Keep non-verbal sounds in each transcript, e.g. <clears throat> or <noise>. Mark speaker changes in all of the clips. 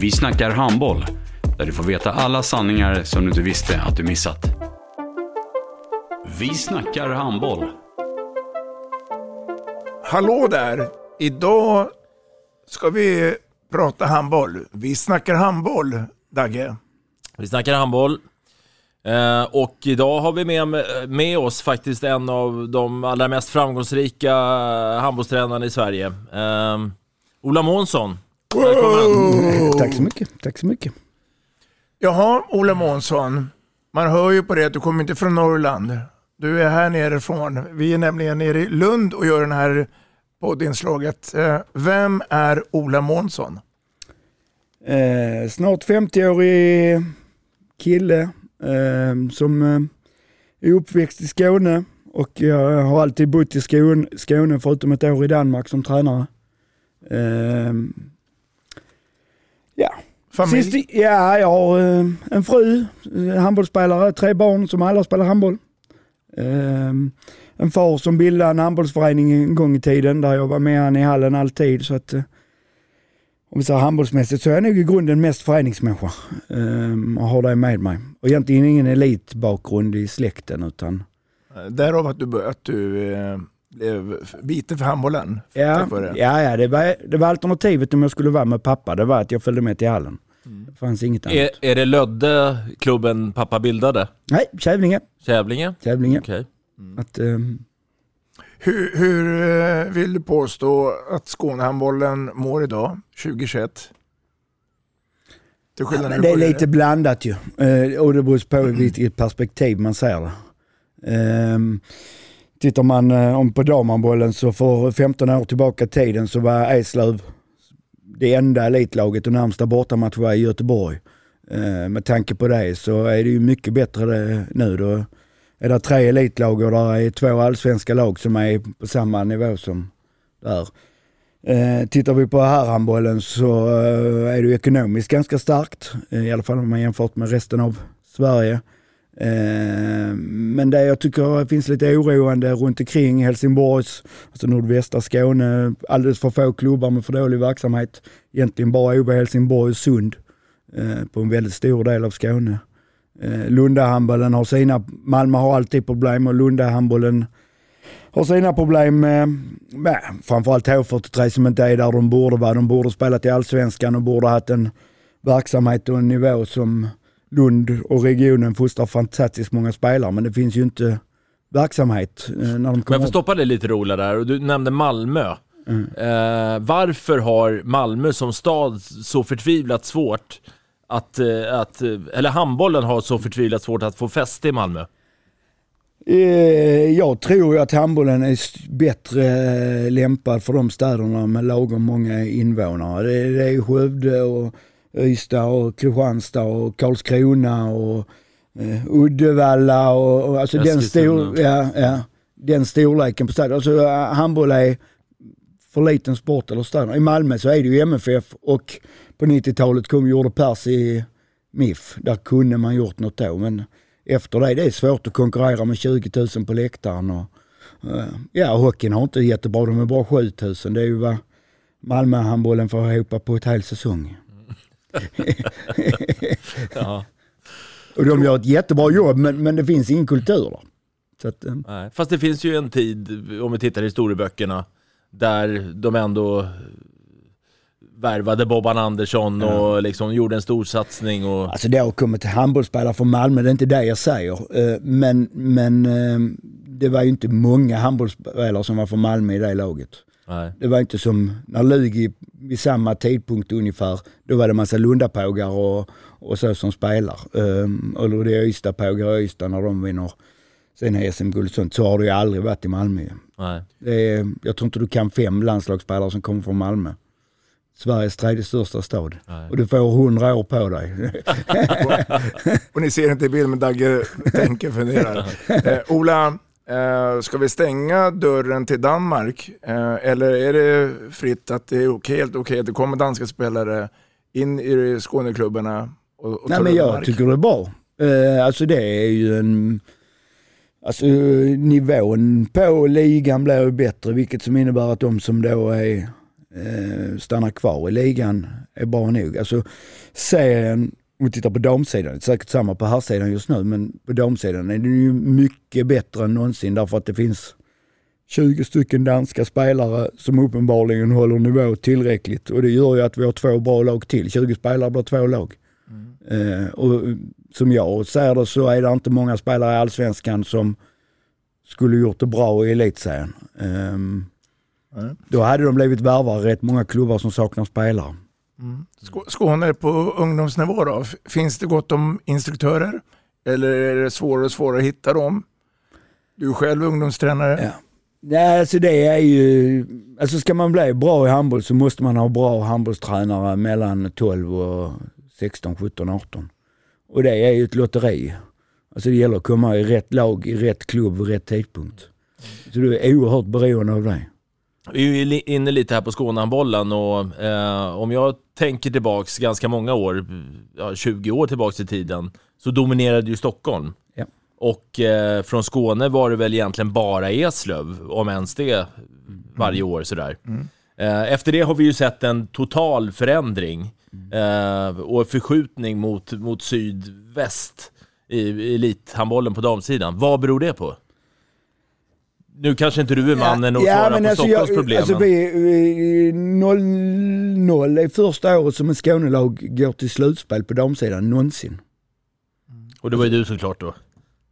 Speaker 1: Vi snackar handboll, där du får veta alla sanningar som du inte visste att du missat. Vi snackar handboll.
Speaker 2: Hallå där! Idag ska vi prata handboll. Vi snackar handboll, Dagge.
Speaker 3: Vi snackar handboll. Eh, och idag har vi med, med oss faktiskt en av de allra mest framgångsrika handbollstränarna i Sverige. Eh, Ola Månsson. Välkommen.
Speaker 4: Tack så mycket. Tack så mycket.
Speaker 2: Jaha, Ola Månsson. Man hör ju på det att du kommer inte från Norrland. Du är här nerifrån. Vi är nämligen nere i Lund och gör den här poddinslaget. Eh, Vem är Ola Månsson?
Speaker 4: Eh, snart 50-årig kille eh, som eh, är uppväxt i Skåne och jag har alltid bott i Skåne, Skåne förutom ett år i Danmark som tränare.
Speaker 2: Familj?
Speaker 4: Sist, ja, jag har eh, en fru, eh, handbollsspelare, tre barn som alla spelar handboll. Eh, en far som bildade en handbollsförening en gång i tiden där jag var med han i hallen alltid. Så att, eh, om vi säger handbollsmässigt så är jag nog i grunden mest föreningsmänniska eh, och har det med mig. Och egentligen ingen elitbakgrund i släkten utan
Speaker 2: Därav att du, att du blev biten för handbollen.
Speaker 4: Ja,
Speaker 2: det.
Speaker 4: ja, ja det, var, det var alternativet om jag skulle vara med pappa. Det var att jag följde med till hallen. Det fanns inget annat.
Speaker 3: Är, är det Lödde klubben pappa bildade?
Speaker 4: Nej, Kävlinge.
Speaker 3: Kävlinge?
Speaker 4: Kävlinge.
Speaker 3: Okej.
Speaker 4: Att, ehm,
Speaker 2: Hur, hur eh, vill du påstå att Skånehandbollen mår idag, 2021? Till skillnad
Speaker 4: men
Speaker 2: nu
Speaker 4: det är
Speaker 2: började.
Speaker 4: lite blandat ju. Eh, och det beror på i vilket perspektiv man ser det. Ehm, tittar man eh, om på damhandbollen så för 15 år tillbaka i tiden så var Eslöv det enda elitlaget och närmsta bortamatch var i Göteborg. Eh, med tanke på det så är det ju mycket bättre nu. Då är det tre elitlag och där är två allsvenska lag som är på samma nivå som där. Eh, tittar vi på herrhandbollen så eh, är det ju ekonomiskt ganska starkt. I alla fall om man jämfört med resten av Sverige. Eh, men det jag tycker finns lite oroande runt omkring Helsingborgs, alltså nordvästra Skåne, alldeles för få klubbar med för dålig verksamhet. Egentligen bara OB Helsingborg och Sund eh, på en väldigt stor del av Skåne. Eh, Lundahandbollen har sina, Malmö har alltid problem och Lundahandbollen har sina problem med, med framförallt H43 som inte är där de borde vara. De borde spelat i Allsvenskan och borde haft en verksamhet och en nivå som Lund och regionen fostrar fantastiskt många spelare men det finns ju inte verksamhet eh, när de
Speaker 3: Men jag
Speaker 4: kommer
Speaker 3: får stoppa dig lite Ola där, och du nämnde Malmö.
Speaker 4: Mm.
Speaker 3: Eh, varför har Malmö som stad så förtvivlat svårt att, eh, att, eh, eller handbollen har så förtvivlat svårt att få fäste i Malmö?
Speaker 4: Jag tror ju att handbollen är bättre lämpad för de städerna med lagom många invånare. Det, är Skövde och Ystad och Kristianstad och Karlskrona och eh, Uddevalla och, och alltså den, stor, ja, ja, den storleken på städer. Alltså eh, handboll är för liten sport eller städer. I Malmö så är det ju MFF och på 90-talet kom gjorde Pers i MIF. Där kunde man gjort något då men efter det, det är svårt att konkurrera med 20 000 på läktaren. Och, eh, ja, hockeyn har inte jättebra, de är bara 7 000. Det är ju vad Malmö-handbollen får ihop på ett hel säsong.
Speaker 3: Ja. <laughs>
Speaker 4: Och de gör ett jättebra jobb men, men det finns ingen kultur där. Så att, eh,
Speaker 3: Nej. Fast det finns ju en tid, om vi tittar i historieböckerna, där de ändå värvade Bobban Andersson och liksom gjorde en stor satsning. Och...
Speaker 4: Alltså det har kommit handbollsspelare från Malmö, det är inte det jag säger. Eh, Men, men eh, det var ju inte många handbollsspelare som var från Malmö i det laget.
Speaker 3: Nej.
Speaker 4: Det var inte som när Lugi vid samma tidpunkt ungefär, då var det massa Lundapågar och, och så som spelar. Um, eller det är Ystadpågar och Ystad när de vinner sen SM-guld och sånt. Så har det ju aldrig varit i Malmö.
Speaker 3: Nej.
Speaker 4: Det är, jag tror inte du kan fem landslagsspelare som kommer från Malmö. Sveriges tredje största stad. Och du får hundra år på dig. <laughs>
Speaker 2: Och ni ser inte i bild men Dagge tänker och funderar. <laughs> Eh, Ola, eh, ska vi stänga dörren till Danmark? Eh, eller är det fritt att det är okej, helt okej att det kommer danska spelare in i Skåneklubbarna och, och
Speaker 4: Nej men jag
Speaker 2: mark?
Speaker 4: tycker det är bra. Eh, alltså det är ju en... Alltså nivån på ligan blir ju bättre vilket som innebär att de som då är, eh, stannar kvar i ligan är bra nog. Alltså serien, om vi tittar på damsidan, det är säkert samma på herrsidan just nu, men på damsidan är det ju mycket bättre än någonsin därför att det finns 20 stycken danska spelare som uppenbarligen håller nivå tillräckligt och det gör ju att vi har två bra lag till. 20 spelare blir två lag. Eh, och som jag ser det så är det inte många spelare i Allsvenskan som skulle gjort det bra i elitserien. Ehm, Då hade de blivit värvare rätt många klubbar som saknar spelare.
Speaker 2: Mm. Skåne på ungdomsnivå då? Finns det gott om instruktörer? Eller är det svårare och svårare att hitta dem? Du är själv ungdomstränare.
Speaker 4: Ja. Nej, alltså det är ju, alltså ska man bli bra i handboll så måste man ha bra handbollstränare mellan 12 och 16, 17, 18. Och det är ju ett lotteri. Alltså det gäller att komma i rätt lag, i rätt klubb, vid rätt tidpunkt. Så du är oerhört beroende av det.
Speaker 3: Vi är inne lite här på Skånehandbollen och eh, om jag tänker tillbaks ganska många år, ja, 20 år tillbaks i tiden, så dominerade ju Stockholm.
Speaker 4: Ja.
Speaker 3: Och eh, från Skåne var det väl egentligen bara Eslöv, om ens det, varje år sådär. Eh, efter det har vi ju sett en total förändring eh, och förskjutning mot, mot sydväst i, i elithandbollen på damsidan. Vad beror det på? Nu kanske inte du är mannen att svara på Stockholms
Speaker 4: jag,
Speaker 3: problem.
Speaker 4: Alltså
Speaker 3: men-
Speaker 4: vi, vi 0-0 är första året som en Skånelag går till slutspel på damsidan någonsin.
Speaker 3: Och det var ju du såklart då.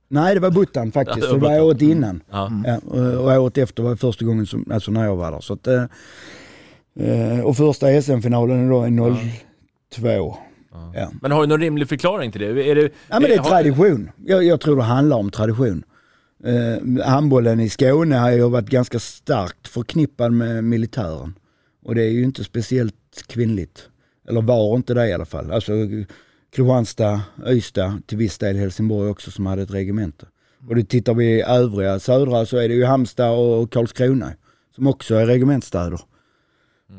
Speaker 4: Nej det var Buttan faktiskt, <laughs>
Speaker 3: Ja, det
Speaker 4: det
Speaker 3: var
Speaker 4: var
Speaker 3: Buttan.
Speaker 4: året innan.
Speaker 3: Ja.
Speaker 4: Ja, och året efter var första gången som, alltså när jag var där. Så att, eh, eh, och första SM-finalen är då i 02. Ja.
Speaker 3: Men har du någon rimlig förklaring till det? Är det,
Speaker 4: Ja men det är tradition. Jag, jag tror det handlar om tradition. Eh, handbollen i Skåne har ju varit ganska starkt förknippad med militären. Och det är ju inte speciellt kvinnligt. Eller var inte det i alla fall. Alltså Kristianstad, Ystad, till viss del Helsingborg också som hade ett regemente. Och det tittar vi i övriga södra så är det ju Halmstad och Karlskrona som också är regementsstäder.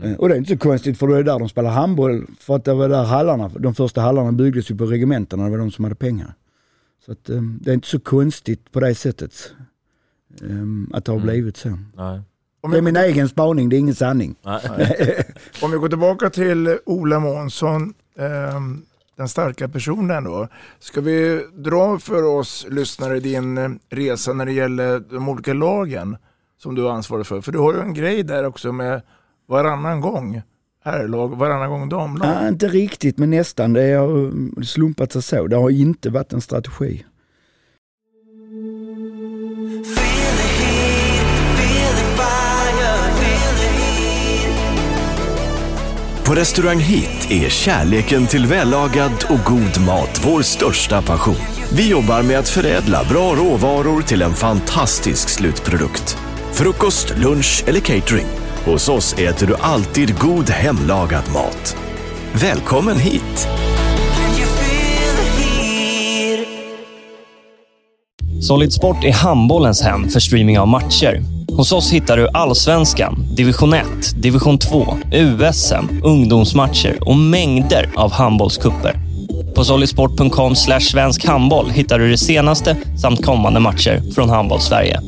Speaker 4: Eh, Och det är inte så konstigt för det är där de spelar handboll. För att det var där hallarna, de första hallarna byggdes ju på regementena, det var de som hade pengar. Så att, eh, det är inte så konstigt på det sättet. eh, Att det har blivit så.
Speaker 3: Nej.
Speaker 2: Om
Speaker 4: Det är
Speaker 2: vi,
Speaker 4: min egen spaning, det är ingen sanning. <laughs>
Speaker 2: om vi går tillbaka till Ola Månsson, ehm, den starka personen då. Ska vi dra för oss lyssnare din eh, resa när det gäller de olika lagen som du har ansvar för? För du har ju en grej där också med varannan gång herrlag, varannan gång damlag.
Speaker 4: Ja, inte riktigt men nästan. Det har slumpat sig så. Det har inte varit en strategi.
Speaker 5: På Restaurang Hit är kärleken till vällagad och god mat vår största passion. Vi jobbar med att förädla bra råvaror till en fantastisk slutprodukt. Frukost, lunch eller catering. Hos oss äter du alltid god hemlagad mat. Välkommen hit!
Speaker 6: Solid Sport är handbollens hem för streaming av matcher. Hos oss hittar du Allsvenskan, Division 1, Division 2, USM, ungdomsmatcher och mängder av handbollskupper. På solidsport.com svensk handboll hittar du det senaste samt kommande matcher från Handbollssverige.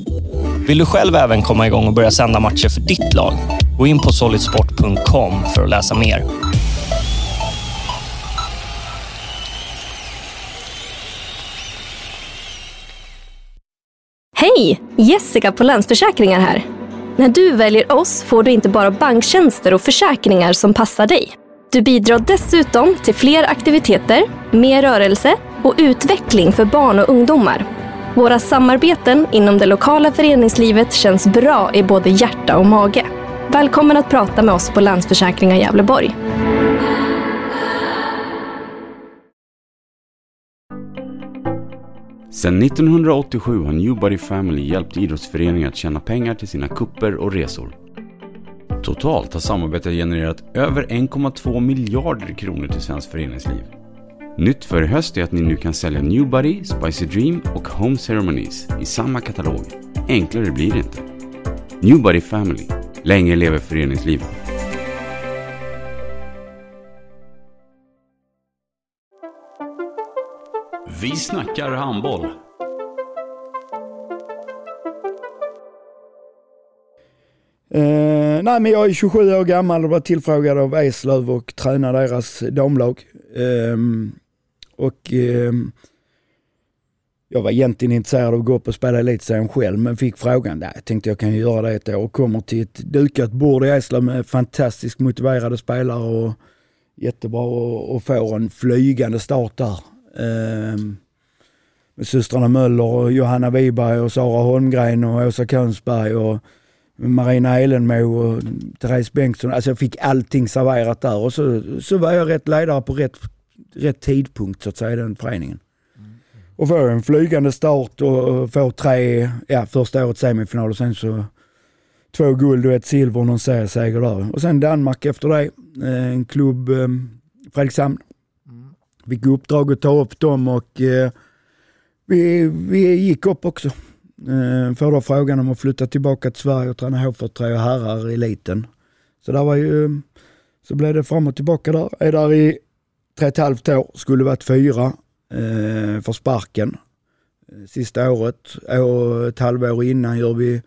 Speaker 6: Vill du själv även komma igång och börja sända matcher för ditt lag? Gå in på solidsport.com för att läsa mer.
Speaker 7: Hej! Jessica på Länsförsäkringar här. När du väljer oss får du inte bara banktjänster och försäkringar som passar dig. Du bidrar dessutom till fler aktiviteter, mer rörelse och utveckling för barn och ungdomar. Våra samarbeten inom det lokala föreningslivet känns bra i både hjärta och mage. Välkommen att prata med oss på Länsförsäkringar Gävleborg.
Speaker 1: Sedan 1987 har Newbody Family hjälpt idrottsföreningar att tjäna pengar till sina kupper och resor. Totalt har samarbetet genererat över 1,2 miljarder kronor till svenskt föreningsliv. Nytt för i höst är att ni nu kan sälja Newbody, Spicy Dream och Home Ceremonies i samma katalog. Enklare blir det inte. Newbody Family. Länge lever föreningslivet. Vi snackar handboll.
Speaker 4: Eh, nej men jag är 27 år gammal och var tillfrågad av Eslöv och tränar deras damlag. Eh, och eh, jag var egentligen intresserad av att gå upp och spela elitserien själv men fick frågan, nej jag tänkte jag kan göra det ett år och kommer till ett dukat bord i Eslöv med fantastiskt motiverade spelare och jättebra och, och får en flygande start där. Eh, med systrarna Möller, och Johanna Wiberg och Sara Holmgren och Åsa Könsberg och Marina Elenmo och Therese Bengtsson. Alltså jag fick allting serverat där och så, så var jag rätt ledare på rätt, rätt tidpunkt så att säga i den föreningen. Och får en flygande start och får tre, ja första året semifinal och sen så två guld och ett silver och någon serieseger där. Och sen Danmark efter det. Eh, En klubb, eh, Fredrikshamn. Fick uppdrag att ta upp dem och eh, vi, vi gick upp också. Eh, får då frågan om att flytta tillbaka till Sverige och träna H43 och herrar i eliten. Så där var ju, så blev det fram och tillbaka där. Är där i tre och ett halvt år, skulle varit fyra eh, för sparken. Sista året ett halvår innan gör vi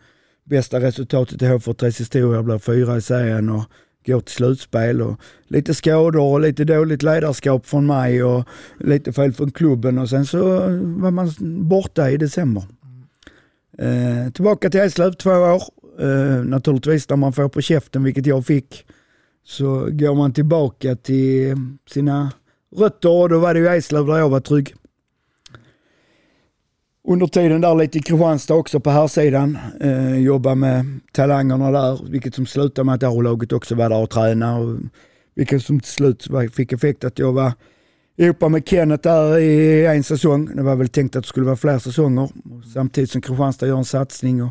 Speaker 4: bästa resultatet i H43 historia, blir fyra i serien och går till slutspel. Och lite skador och lite dåligt ledarskap från mig och lite fel från klubben och sen så var man borta i december. Eh, tillbaka till Eslöv två år. Eh, naturligtvis när man får på käften, vilket jag fick, så går man tillbaka till sina rötter och då var det ju Eslöv där jag var trygg. Under tiden där lite i Kristianstad också på här sidan eh, jobba med talangerna där, vilket som slutade med att A-laget också var där och tränade. Och vilket som till slut fick effekt att jag var ihop med Kenneth där i en säsong. Det var väl tänkt att det skulle vara fler säsonger. Samtidigt som Kristianstad gör en satsning. Och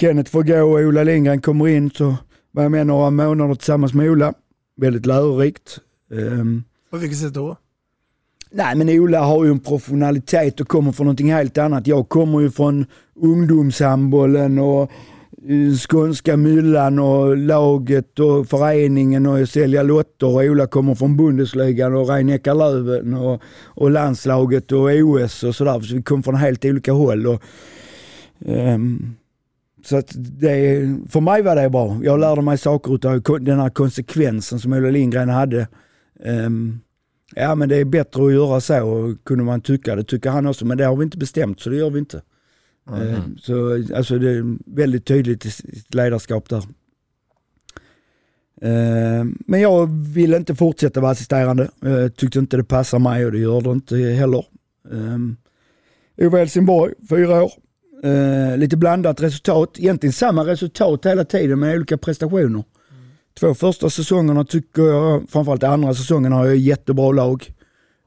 Speaker 4: Kenneth får gå och Ola Lindgren kommer in så var jag med några månader tillsammans med Ola. Väldigt lärorikt. Ehm,
Speaker 2: På vilket sätt då?
Speaker 4: Nej men Ola har ju en professionalitet och kommer från någonting helt annat. Jag kommer ju från ungdomshandbollen och eh, skånska myllan och laget och föreningen och sälja lotter. Och Ola kommer från Bundesligan och rhein löven och, och landslaget och OS och sådär. Så vi kommer från helt olika håll. Och, ehm, så att det, för mig var det bra. Jag lärde mig saker utav den här konsekvensen som Ola Lindgren hade. Ehm, Ja men det är bättre att göra så kunde man tycka. Det tycker han också men det har vi inte bestämt så det gör vi inte.
Speaker 3: Mhm.
Speaker 4: Eh, Så alltså det är väldigt tydligt i sitt ledarskap där. Eh, Men jag vill inte fortsätta vara assisterande. Jag tyckte inte det passar mig och det gör det inte heller. Eh, Ove Helsingborg, fyra år. Eh, Lite blandat resultat. Egentligen samma resultat hela tiden med olika prestationer. Två första säsongerna tycker jag, framförallt andra säsongen har jag jättebra lag.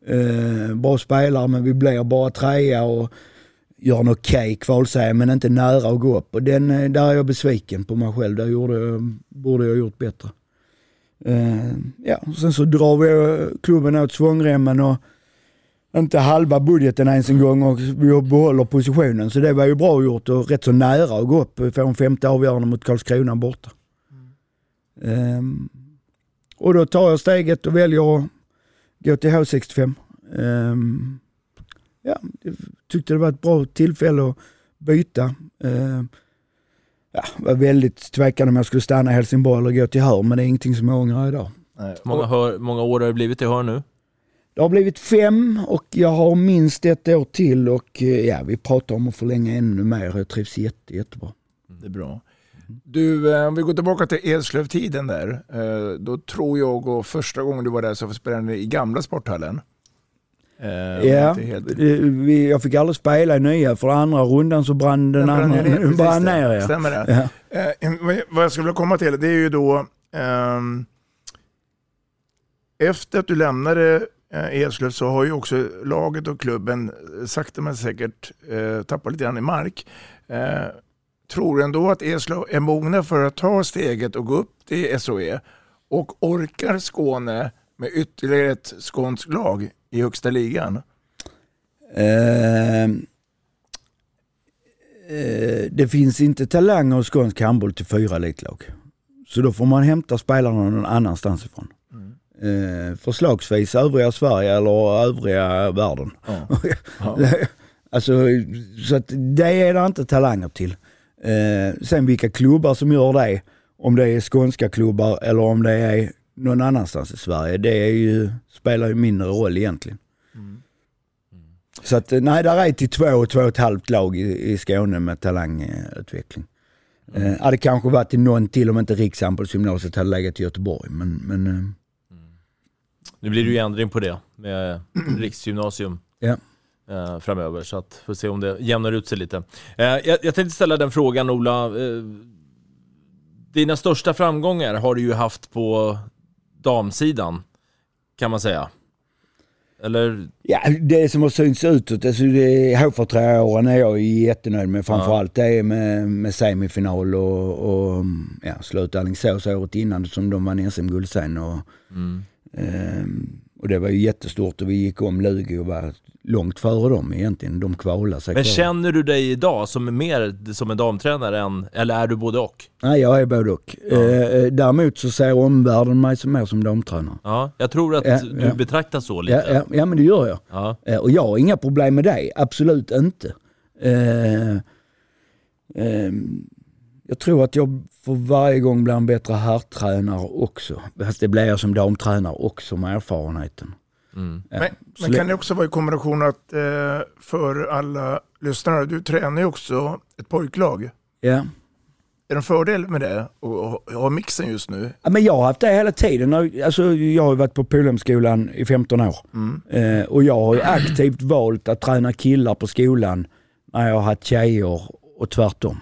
Speaker 4: Eh, bra spelare men vi blir bara trea och gör en okej kvalserie men inte nära att gå upp. Och den, eh, där är jag besviken på mig själv. Där gjorde jag, borde jag gjort bättre. Eh, ja, sen så drar vi eh, klubben åt svångremmen och inte halva budgeten ens en gång och vi behåller positionen. Så det var ju bra gjort och rätt så nära att gå upp. Få en femte avgörande mot Karlskrona borta. Ehm, och då tar jag steget och väljer att gå till H65. Um, ehm, ja, jag tyckte det var ett bra tillfälle att byta. Um, ja, var väldigt tvekande om jag skulle stanna i Helsingborg eller gå till Hör, men det är ingenting som jag ångrar idag.
Speaker 3: Många, hör, många år har det blivit i Hör nu?
Speaker 4: Det har blivit fem och jag har minst ett år till och eh, ja, vi pratar om att förlänga ännu mer. Jag trivs jätte, jättebra.
Speaker 2: Det är bra. Du, eh, om vi går tillbaka till Eslöv-tiden där. eh, Då tror jag och första gången du var där så spelade ni i gamla sporthallen.
Speaker 4: Ja,
Speaker 2: helt-
Speaker 4: jag fick aldrig spela i nya för andra rundan så brann den,
Speaker 2: Den brann
Speaker 4: andra
Speaker 2: ner, <laughs>
Speaker 4: brann ner. Ja.
Speaker 2: Stämmer det?
Speaker 4: Ja.
Speaker 2: Vad- jag skulle vilja komma till det är ju då ehm, efter att du lämnade Eh, Eslöv så har ju också laget och klubben eh, sakta men säkert eh, tappat lite grann i mark. Eh, tror du ändå att Eslöv är mogna för att ta steget och gå upp till SOE och orkar Skåne med ytterligare ett skånskt lag i högsta ligan?
Speaker 4: Ehm, eh, det finns inte talanger hos skånsk handboll till fyra elitlag. Så då får man hämta spelarna någon annanstans ifrån. Eh, förslagsvis övriga Sverige eller övriga världen. <laughs> alltså, så att det är det inte talanger till. Eh, sen vilka klubbar som gör det, om det är skånska klubbar eller om det är någon annanstans i Sverige, det är ju, spelar ju mindre roll egentligen. Så att eh, nej, där är till två och två och ett halvt lag i, i Skåne med talangutveckling. Mm. Eh, hade kanske varit till någon till om inte Rikshandbollsgymnasiet hade legat i Göteborg. Men, men eh,
Speaker 3: Nu blir det ju ändring på det med <clears throat> riksgymnasium
Speaker 4: Ja.
Speaker 3: eh, framöver. Så att får se om det jämnar ut sig lite. Eh, jag, jag tänkte ställa den frågan Ola. Eh, dina största framgångar har du ju haft på damsidan, kan man säga. Eller?
Speaker 4: ja, det som har synts utåt, alltså det H43-åren är jag jättenöjd med. Framförallt det med, med semifinal och, och ja, slut Alingsås året innan som de vann SM-guld sen. Och,
Speaker 3: Mm.
Speaker 4: Ehm, och det var ju jättestort och vi gick om Lugi och var långt före dem egentligen. De kvalade sig
Speaker 3: Men
Speaker 4: kvar.
Speaker 3: känner du dig idag som mer som en damtränare än, eller är du både och?
Speaker 4: Nej, jag är både och. Eh, däremot så ser omvärlden mig som mer som damtränare.
Speaker 3: Ja, jag tror att
Speaker 4: Ja,
Speaker 3: du
Speaker 4: ja.
Speaker 3: betraktas så lite.
Speaker 4: Ja, ja, ja, men det gör jag.
Speaker 3: Ja.
Speaker 4: Eh, och jag har inga problem med det, absolut inte. Eh, ehm, jag tror att jag för varje gång blir en bättre herrtränare också. Fast det blir jag som damtränare också med erfarenheten.
Speaker 3: Mm.
Speaker 4: Ja,
Speaker 2: Men, men
Speaker 4: det-
Speaker 2: kan det också vara i kombination att eh, för alla lyssnare, du tränar ju också ett pojklag.
Speaker 4: Ja.
Speaker 2: Är det en fördel med det och ha mixen just nu?
Speaker 4: Ja, men jag har haft det hela tiden. Alltså, jag har varit på Polhemskolan i 15 år. Eh, och jag har aktivt valt att träna killar på skolan när jag har haft tjejer och tvärtom.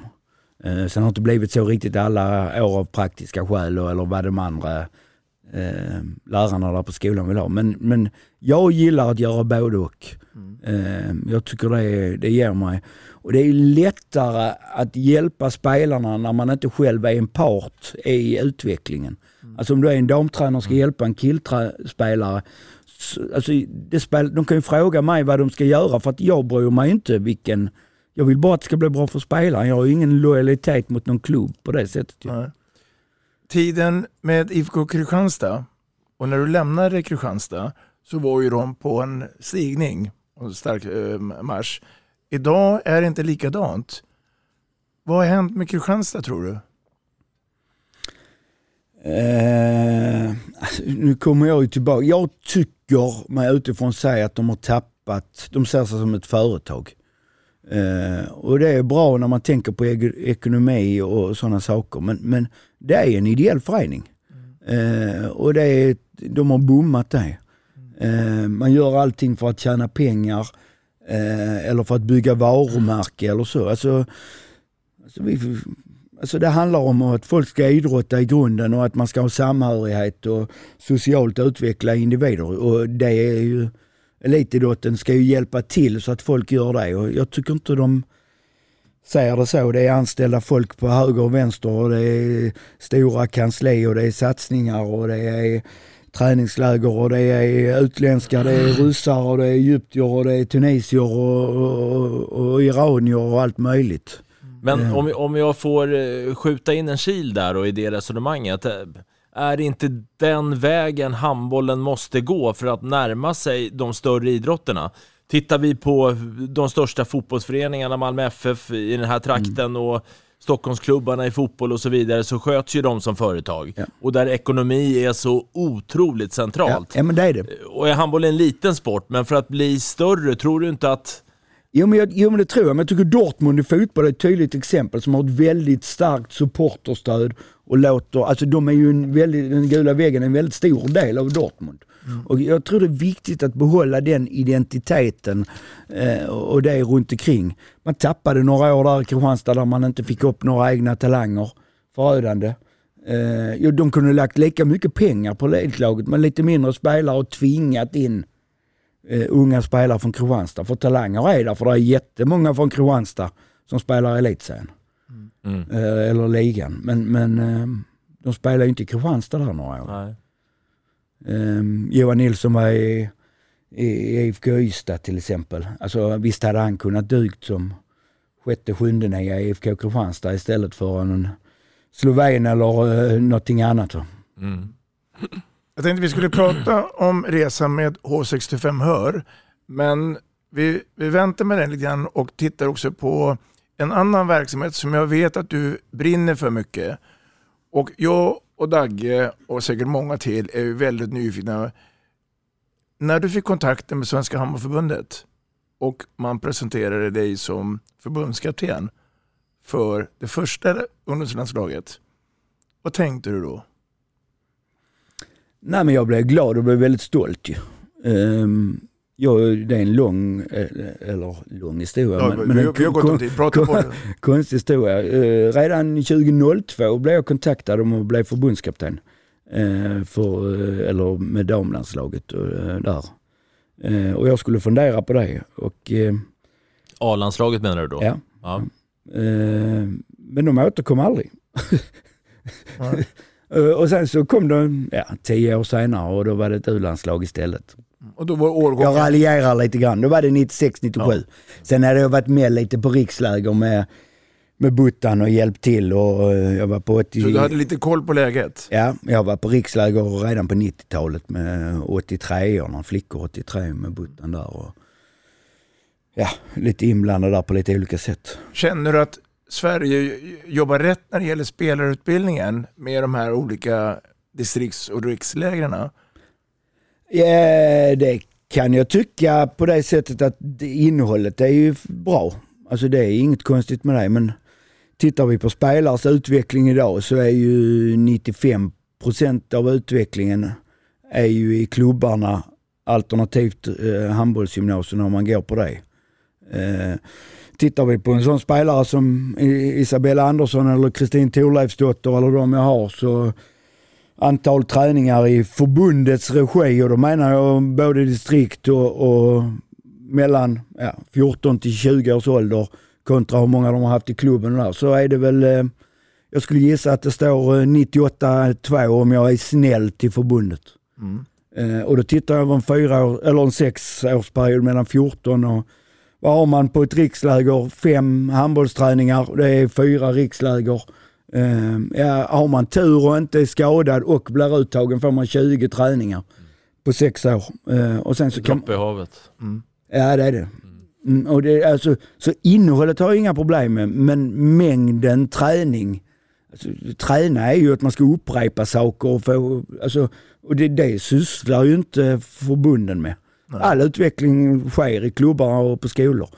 Speaker 4: Eh, sen har det inte blivit så riktigt alla år av praktiska skäl eller vad de andra eh, lärarna där på skolan vill ha. Men, men jag gillar att göra både och. Eh, jag tycker det, det ger mig. Och det är lättare att hjälpa spelarna när man inte själv är en part i utvecklingen. Alltså om du är en damtränare och ska hjälpa en killspelare, alltså det spel, de kan ju fråga mig vad de ska göra för att jag bryr mig inte vilken, jag vill bara att det ska bli bra för spelaren. Jag har ingen lojalitet mot någon klubb på det sättet.
Speaker 2: Nej. Tiden med IFK Kristianstad och när du lämnade Kristianstad så var ju de på en stigning och en stark eh, marsch. Idag är det inte likadant. Vad har hänt med Kristianstad tror du?
Speaker 4: Eh, alltså, nu kommer jag ju tillbaka. Jag tycker mig utifrån säga att de har tappat, de ser sig som ett företag. Eh, och det är bra när man tänker på ekonomi och sådana saker. Men, men det är en ideell förening. Eh, och det är, de har bommat det. Eh, man gör allting för att tjäna pengar eh, eller för att bygga varumärke eller så. Alltså, alltså, vi, alltså det handlar om att folk ska idrotta i grunden och att man ska ha samhörighet och socialt utveckla individer. Och det är ju, elitidrotten ska ju hjälpa till så att folk gör det. Och jag tycker inte de säger det så. Det är anställda folk på höger och vänster och det är stora kansli och det är satsningar och det är träningsläger och det är utländska, det är ryssar och det är egyptier och det är tunisier och, och, och iranier och allt möjligt.
Speaker 3: Men
Speaker 4: Eh.
Speaker 3: om, om jag får eh, skjuta in en kil där och i det resonemanget. Är det inte den vägen handbollen måste gå för att närma sig de större idrotterna? Tittar vi på de största fotbollsföreningarna, Malmö FF i den här trakten och Stockholmsklubbarna i fotboll och så vidare, så sköts ju de som företag. Och där ekonomi är så otroligt centralt.
Speaker 4: Ja, men det är det.
Speaker 3: Och är handboll en liten sport, men för att bli större, tror du inte att
Speaker 4: Jo men, jag, jo men det tror jag, men jag tycker Dortmund i fotboll är ett tydligt exempel som har ett väldigt starkt supporterstöd och låter, alltså de är ju en väldigt, den gula väggen är en väldigt stor del av Dortmund. Och jag tror det är viktigt att behålla den identiteten eh, och det runt omkring. Man tappade några år där i Kristianstad där man inte fick upp några egna talanger. Förödande. Eh, jo, de kunde lagt lika mycket pengar på elitlaget men lite mindre spelare och tvingat in eh, unga spelare från Kristianstad. För talanger är där, för det är jättemånga från Kristianstad som spelar i elitserien.
Speaker 3: Mm.
Speaker 4: Eh, eller ligan. Men, men eh, de spelar ju inte i Kristianstad där några år.
Speaker 3: Nej.
Speaker 4: Um, Johan Nilsson var i, i, i IFK Ystad till exempel. Alltså visst hade han kunnat dykt som sjätte, sjunde nia i IFK Kristianstad istället för en sloven eller uh, någonting annat.
Speaker 3: Mm.
Speaker 2: Jag tänkte vi skulle prata om resan med H65 Hör, men vi, vi väntar med den lite grann och tittar också på en annan verksamhet som jag vet att du brinner för mycket. Och jag och Dagge och säkert många till är ju väldigt nyfikna. När du fick kontakten med Svenska Hammarförbundet och man presenterade dig som förbundskapten för det första ungdomslandslaget, vad tänkte du då?
Speaker 4: Nej men jag blev glad och blev väldigt stolt ju. Um, jag, det är en lång, eh, eller lång historia.
Speaker 2: Ja, vi- vi- vi har gått om tid. Prata på det. <laughs>
Speaker 4: Konstig historia. Eh, redan 2002 blev jag kontaktad om att bli förbundskapten. eh, för, eller med damlandslaget där. Och jag skulle fundera på det. Och,
Speaker 3: A-landslaget menar du då?
Speaker 4: Ja.
Speaker 3: ja.
Speaker 4: Men de återkom aldrig. <laughs> Och sen så kom de ja, tio år senare och då var det ett u-landslag istället.
Speaker 2: Och då var årgången...
Speaker 4: Jag raljerar lite grann. Då var det 96-97. Sen hade jag varit med lite på riksläger med, med Buttan och hjälpt till och jag var på 80...
Speaker 2: Så du hade lite koll på läget?
Speaker 4: Ja, jag var på riksläger redan på 90-talet med 83orna, flickor 83 med Buttan där. Och, ja, lite inblandad där på lite olika sätt.
Speaker 2: Känner du att Sverige jobbar rätt när det gäller spelarutbildningen med de här olika distrikts och rikslägren?
Speaker 4: Ja, det kan jag tycka på det sättet att innehållet är ju bra. Alltså det är inget konstigt med det men tittar vi på spelares utveckling idag så är ju 95% av utvecklingen är ju i klubbarna alternativt eh, handbollsgymnasierna om man går på det. Eh, tittar vi på en sån spelare som Isabella Andersson eller Kristin Thorleifsdotter eller de jag har så antal träningar i förbundets regi och då menar jag både distrikt och, och mellan ja, 14 till 20 års ålder kontra hur många de har haft i klubben där, så är det väl, eh, jag skulle gissa att det står eh, 98-2 om jag är snäll till förbundet. Eh, och då tittar jag över en fyra år, eller en sexårsperiod mellan 14 och vad har man på ett riksläger? Fem handbollsträningar, det är fyra riksläger. Eh, ja, har man tur och inte är skadad och blir uttagen får man 20 träningar på sex år. Eh, och sen så kan,
Speaker 3: i havet.
Speaker 4: Ja det är det. Mm, och det alltså, så innehållet har jag inga problem med, men mängden träning. Alltså, träna är ju att man ska upprepa saker och få, alltså, och det, det sysslar ju inte förbunden med. All utveckling sker i klubbar och på skolor.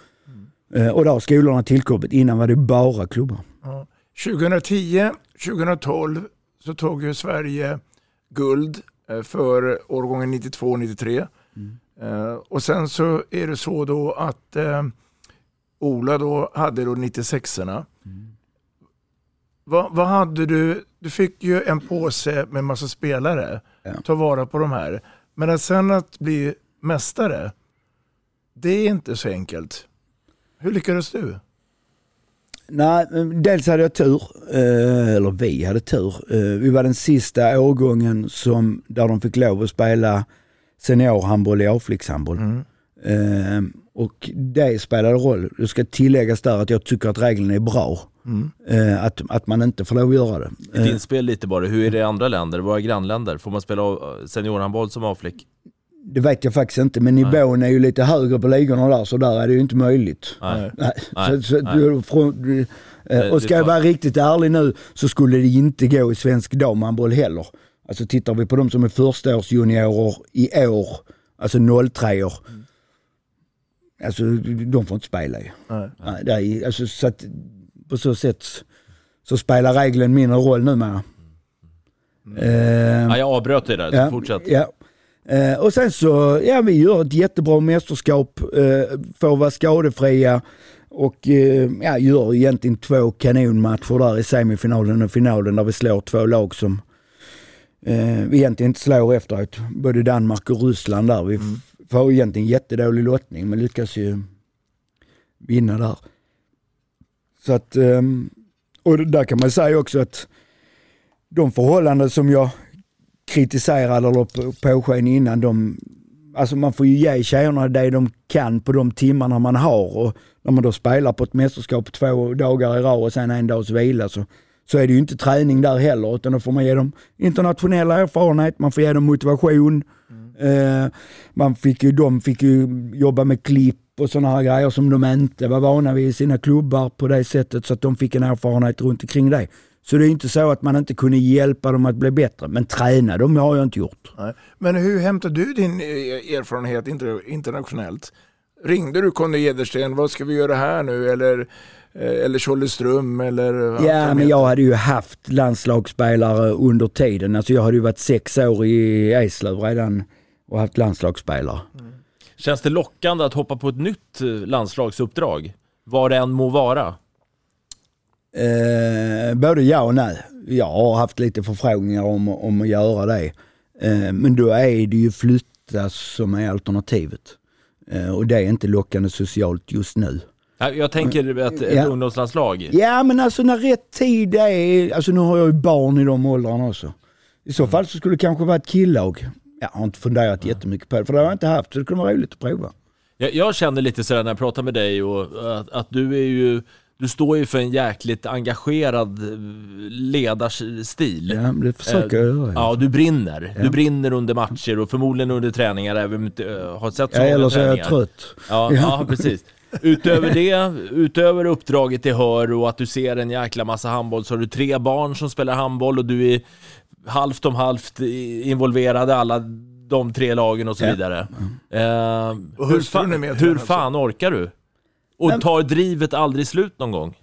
Speaker 4: Eh, och då har skolorna tillkommit, innan var det bara klubbar.
Speaker 2: Ja. 2010, 2012 så tog ju Sverige guld eh, för årgången 92-93. Eh, Och sen så är det så då att eh, Ola då hade då 96orna. Vad, vad hade du? Du fick ju en påse med massa spelare. Ta vara på de här. Men att sen att bli mästare, det är inte så enkelt. Hur lyckades du?
Speaker 4: Nej, dels hade jag tur, eh, eller vi hade tur. Eh, Vi var den sista årgången som, där de fick lov att spela seniorhandboll i A-flickshandboll. Eh, Och det spelade roll. Det ska tilläggas där att jag tycker att reglerna är bra.
Speaker 2: Mm.
Speaker 4: Att, att man inte får lov att göra det.
Speaker 3: Ett inspel lite bara, hur är det i andra länder, våra grannländer? Får man spela seniorhandboll som A-flick?
Speaker 4: Det vet jag faktiskt inte, men nivån är ju lite högre på ligorna där, så där är det ju inte möjligt.
Speaker 3: Nej.
Speaker 4: Nej.
Speaker 3: Nej.
Speaker 4: Så, så,
Speaker 3: Nej.
Speaker 4: du- från, eh, och ska jag vara riktigt ärlig nu så skulle det inte gå i svensk damhandboll heller. Alltså tittar vi på de som är förstaårsjuniorer i år, alltså 03 år. alltså de får inte spela ju.
Speaker 2: Nej.
Speaker 4: Nej, det är, alltså, så att, på så sätt så spelar regeln mindre roll numera. Eh,
Speaker 3: Ja, jag avbröt dig där, så fortsätt.
Speaker 4: Ja. Eh, och sen så, ja vi gör ett jättebra mästerskap, eh, får vara skadefria och eh, ja, gör egentligen två kanonmatcher där i semifinalen och finalen där vi slår två lag som eh, vi egentligen inte slår efteråt. Både Danmark och Ryssland där. Vi f- får egentligen jättedålig lottning men lyckas ju vinna där. Så att, ehm, och där kan man säga också att de förhållanden som jag kritiserade eller på- påsken innan, de, alltså man får ju ge tjejerna det de kan på de timmarna man har och när man då spelar på ett mästerskap två dagar i rad och sen en dags vila så, så är det ju inte träning där heller utan då får man ge dem internationell erfarenhet, man får ge dem motivation. Eh, man fick ju, de fick ju jobba med klipp och sådana här grejer som de inte var vana vid i sina klubbar på det sättet så att de fick en erfarenhet runt omkring det. Så det är inte så att man inte kunde hjälpa dem att bli bättre, men träna dem har jag inte gjort.
Speaker 2: Nej. Men hur hämtar du din eh, erfarenhet inter- internationellt? Ringde du Conny Edersten, vad ska vi göra här nu? Eller, eh, eller Tjolleström eller?
Speaker 4: Ja, men jag hade ju haft landslagsspelare under tiden. Alltså jag hade ju varit sex år i Eslöv redan och haft landslagsspelare.
Speaker 3: Känns det lockande att hoppa på ett nytt eh, landslagsuppdrag? Vad det än må vara.
Speaker 4: Eh, både ja och nej. Jag har haft lite förfrågningar om, om att göra det. Eh, men då är det ju flytta som är alternativet. Eh, och det är inte lockande socialt just nu.
Speaker 3: Jag tänker att ett
Speaker 4: Ja.
Speaker 3: ungdomslandslag.
Speaker 4: Ja men alltså när rätt tid är, alltså nu har jag ju barn i de åldrarna också. I så fall så skulle det kanske vara ett killag. Jag har inte funderat jättemycket på det, för det har jag inte haft, så det kunde vara roligt att prova.
Speaker 3: Jag, jag känner lite sådär när jag pratar med dig och att, att du är ju du står ju för en jäkligt engagerad eh, ledarstil.
Speaker 4: Ja, det försöker jag göra.
Speaker 3: Ja, du brinner.
Speaker 4: Ja.
Speaker 3: Du brinner under matcher och förmodligen under träningar även om du inte eh, har sett så
Speaker 4: Ja, eller så är jag trött.
Speaker 3: Ja,
Speaker 4: Ja.
Speaker 3: ja. precis. Utöver det, utöver uppdraget i Hör och att du ser en jäkla massa handboll så har du tre barn som spelar handboll och du är halvt om halvt involverad i alla de tre lagen och så
Speaker 4: Ja.
Speaker 3: vidare. Eh,
Speaker 2: Och
Speaker 3: hur,
Speaker 2: hustrun är
Speaker 3: fan, hur fan orkar du? Och
Speaker 4: Nej.
Speaker 3: tar drivet aldrig slut någon gång?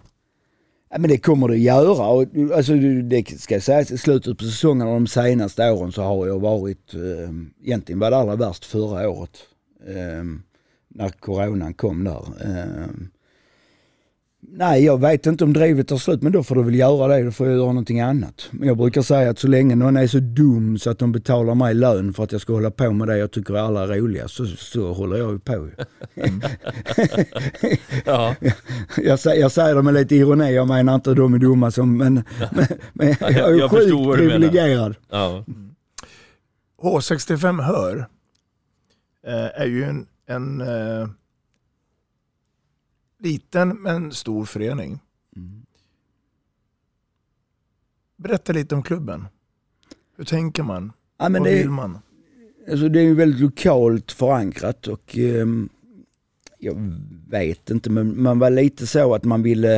Speaker 4: Ja, men det kommer det göra. Och, alltså, det ska sägas i slutet på säsongen och de senaste åren så har jag varit, eh, egentligen var det allra värst förra året. Eh, när coronan kom där. Eh, nej, jag vet inte om drivet tar slut, men då får du väl göra det. Då får jag göra någonting annat. Men jag brukar säga att så länge någon är så dum så att de betalar mig lön för att jag ska hålla på med det jag tycker är allra roligast, så, så håller jag ju på. <laughs>
Speaker 3: Ja. <laughs>
Speaker 4: Jag, säger, jag säger det med lite ironi, jag menar inte att de är dumma som, men, men, men <laughs> jag är
Speaker 3: jag
Speaker 4: sjukt privilegierad.
Speaker 3: Ja.
Speaker 2: H65 Hör eh, är ju en, en eh, liten men stor förening. Berätta lite om klubben. Hur tänker man?
Speaker 4: Ja, men
Speaker 2: Vad
Speaker 4: det,
Speaker 2: vill man?
Speaker 4: Alltså det är ju väldigt lokalt förankrat och ehm, jag vet inte men man var lite så att man ville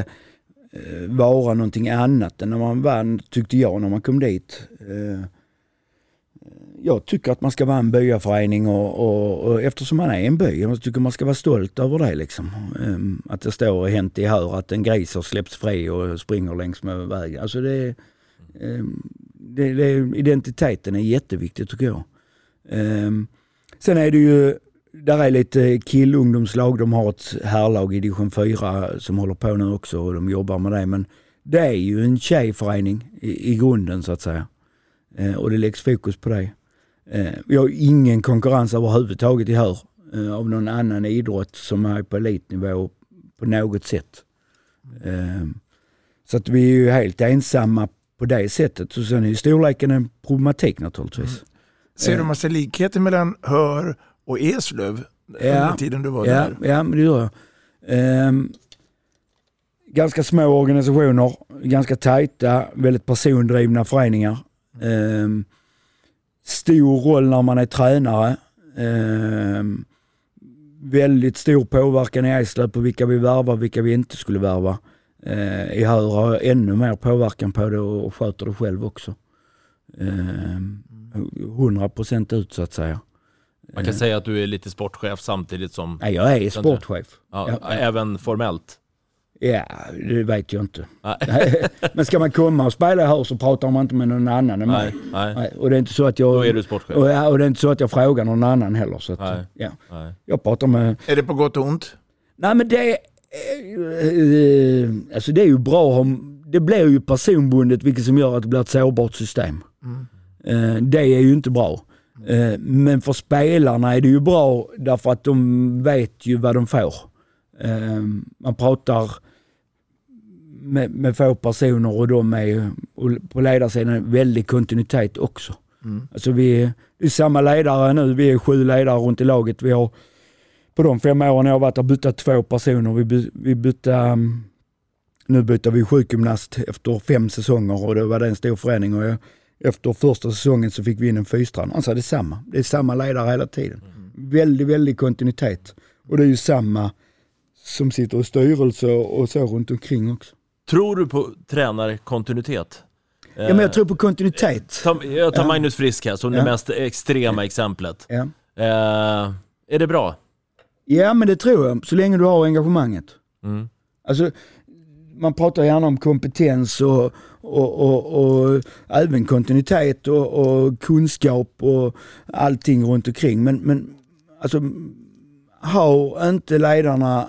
Speaker 4: eh, vara någonting annat än när man vann tyckte jag när man kom dit. Eh, jag tycker att man ska vara en byaförening och, och, och eftersom man är en by, jag tycker man ska vara stolt över det liksom. Ehm, att det står hänt i hör att en gris har släppts fri och springer längs med vägen. Alltså det, ehm, det, det, identiteten är jätteviktig tycker jag. Ehm, sen är det ju, där är lite killungdomslag, de har ett herrlag i division 4 som håller på nu också och de jobbar med det. Men det är ju en tjejförening i, i grunden så att säga. Och det läggs fokus på det. Eh, vi har ingen konkurrens överhuvudtaget i Hör eh, av någon annan idrott som är på elitnivå på något sätt. Eh, så att vi är ju helt ensamma på det sättet. Och sen är ju storleken en problematik naturligtvis.
Speaker 2: Ser du
Speaker 4: Eh,
Speaker 2: massa likheter mellan Hör och Eslöv under tiden du var
Speaker 4: ja,
Speaker 2: där?
Speaker 4: Ja, men det gör jag. Ehm, ganska små organisationer, ganska tajta, väldigt persondrivna föreningar. Ehm, stor roll när man är tränare. Ehm, väldigt stor påverkan i Eslöv på vilka vi värvar, vilka vi inte skulle värva. Eh, I Hör har jag ännu mer påverkan på det och sköter det själv också. Ehm, 100% ut så att säga.
Speaker 3: Man kan
Speaker 4: Eh.
Speaker 3: säga att du är lite sportchef samtidigt som...
Speaker 4: Nej, jag är sportchef.
Speaker 3: Ja. Även formellt?
Speaker 4: Ja, det vet jag inte. <laughs> Men ska man komma och spela här så pratar man inte med någon annan än mig.
Speaker 3: Nej, nej.
Speaker 4: Och det är inte så att jag...
Speaker 3: Då är du sportchef.
Speaker 4: Och, ja, och det är inte så att jag frågar någon annan heller. Så att,
Speaker 3: Nej.
Speaker 4: Ja.
Speaker 3: Nej.
Speaker 4: Jag pratar med...
Speaker 2: Är det på gott och ont?
Speaker 4: Nej men det är... eh, Alltså det är ju bra ha- Det blir ju personbundet vilket som gör att det blir ett sårbart system. Eh, Det är ju inte bra. Eh, Men för spelarna är det ju bra därför att de vet ju vad de får. Eh, Man pratar med, med få personer och de är och på ledarsidan väldigt kontinuitet också.
Speaker 2: Mm.
Speaker 4: Alltså vi är, det är samma ledare nu, vi är sju ledare runt i laget. Vi har på de fem åren jag har varit där bytt två personer. Vi, by, vi bytte, um, nu bytte vi sjukgymnast efter fem säsonger och då var det en stor förändring. Och jag, efter första säsongen så fick vi in en fystränare. Alltså det är samma, det är samma ledare hela tiden. Väldigt, väldigt kontinuitet. Och det är ju samma som sitter i styrelse och så runt omkring också.
Speaker 3: Tror du på tränarkontinuitet?
Speaker 4: Ja men jag tror på kontinuitet.
Speaker 3: Ta, jag tar
Speaker 4: Ja.
Speaker 3: Magnus Frisk här som det
Speaker 4: Ja.
Speaker 3: mest extrema exemplet.
Speaker 4: Ja.
Speaker 3: Eh, är det bra?
Speaker 4: Ja men det tror jag, så länge du har engagemanget.
Speaker 3: Mm.
Speaker 4: Alltså, man pratar gärna om kompetens och, och, och, och även kontinuitet och, och kunskap och allting runt omkring. Men, men alltså, har inte ledarna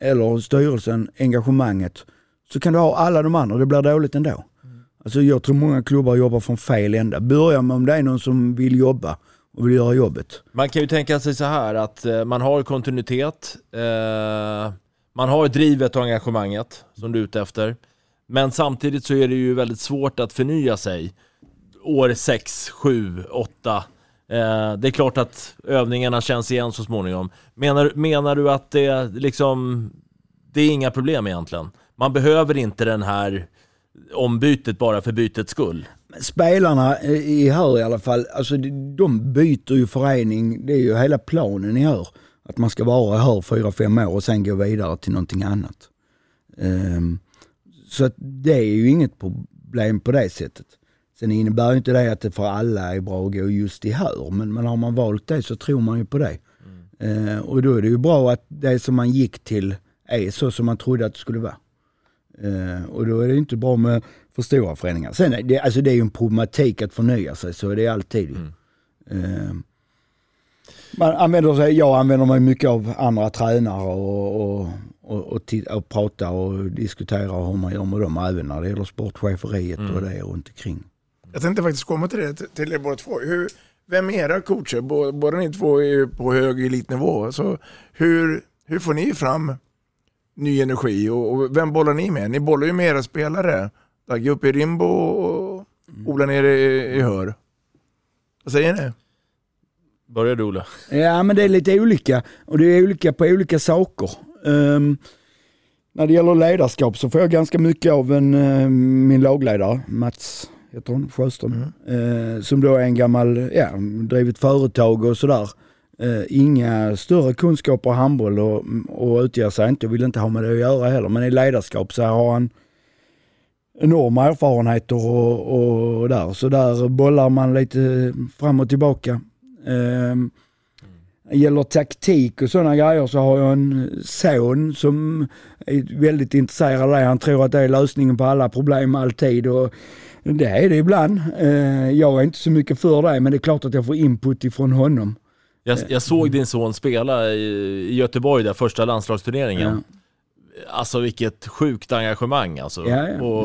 Speaker 4: eller styrelsen engagemanget så kan du ha alla de andra, det blir dåligt ändå. Alltså jag tror många klubbar jobbar från fel ända. Börja med om det är någon som vill jobba och vill göra jobbet.
Speaker 3: Man kan ju tänka sig så här att eh, man har kontinuitet, eh, man har drivet och engagemanget som du är ute efter. Men samtidigt så är det ju väldigt svårt att förnya sig. År 6, 7, 8. Det är klart att övningarna känns igen så småningom. Menar, menar du att det liksom, det är inga problem egentligen? Man behöver inte den här ombytet bara för bytets skull?
Speaker 4: spelarna i här i alla fall, alltså de- byter ju förening, det är ju hela planen i här. Att man ska vara här fyra, fem år och sen gå vidare till någonting annat. Ehm, så att det är ju inget problem på det sättet. Sen innebär ju inte det att det för alla är bra att gå just i hör, men, men har man valt det så tror man ju på det. Ehm, och då är det ju bra att det som man gick till är så som man trodde att det skulle vara. Eh, och då är det inte bra med för stora förändringar. Sen är det, alltså det är ju en problematik att förnya sig, så är det alltid. ju. Eh, man använder sig, jag använder mig mycket av andra tränare och, och, och, och, och prata och diskutera hur man gör med dem, även när det gäller sportcheferiet och det runt omkring.
Speaker 2: Jag tänkte faktiskt komma till det, till er båda två. Hur, vem är era coacher? Bå- Båda ni två är ju på hög elitnivå. Så hur, hur får ni fram ny energi och, och vem bollar ni med? Ni bollar ju med era spelare. Dagge uppe i Rimbo och Ola nere i, i Hör. Vad säger ni?
Speaker 3: Börjar du Ola?
Speaker 4: Ja men det är lite olika och det är olika på olika saker. Ehm, när det gäller ledarskap så får jag ganska mycket av en, eh, min lagledare, Mats heter hon, Sjöström, eh, som då är en gammal, ja, drivit företag och sådär. Eh, inga större kunskaper i handboll och, och utger sig inte, vill inte ha med det att göra heller. Men i ledarskap så har han enorma erfarenheter och, och där. Så där bollar man lite fram och tillbaka. Um, gäller taktik och sådana grejer så har jag en son som är väldigt intresserad av det. Han tror att det är lösningen på alla problem alltid och det är det ibland. Eh, jag är inte så mycket för det men det är klart att jag får input ifrån honom.
Speaker 3: Jag, jag såg din son spela i, i Göteborg, där första landslagsturneringen. Alltså vilket sjukt engagemang alltså. Och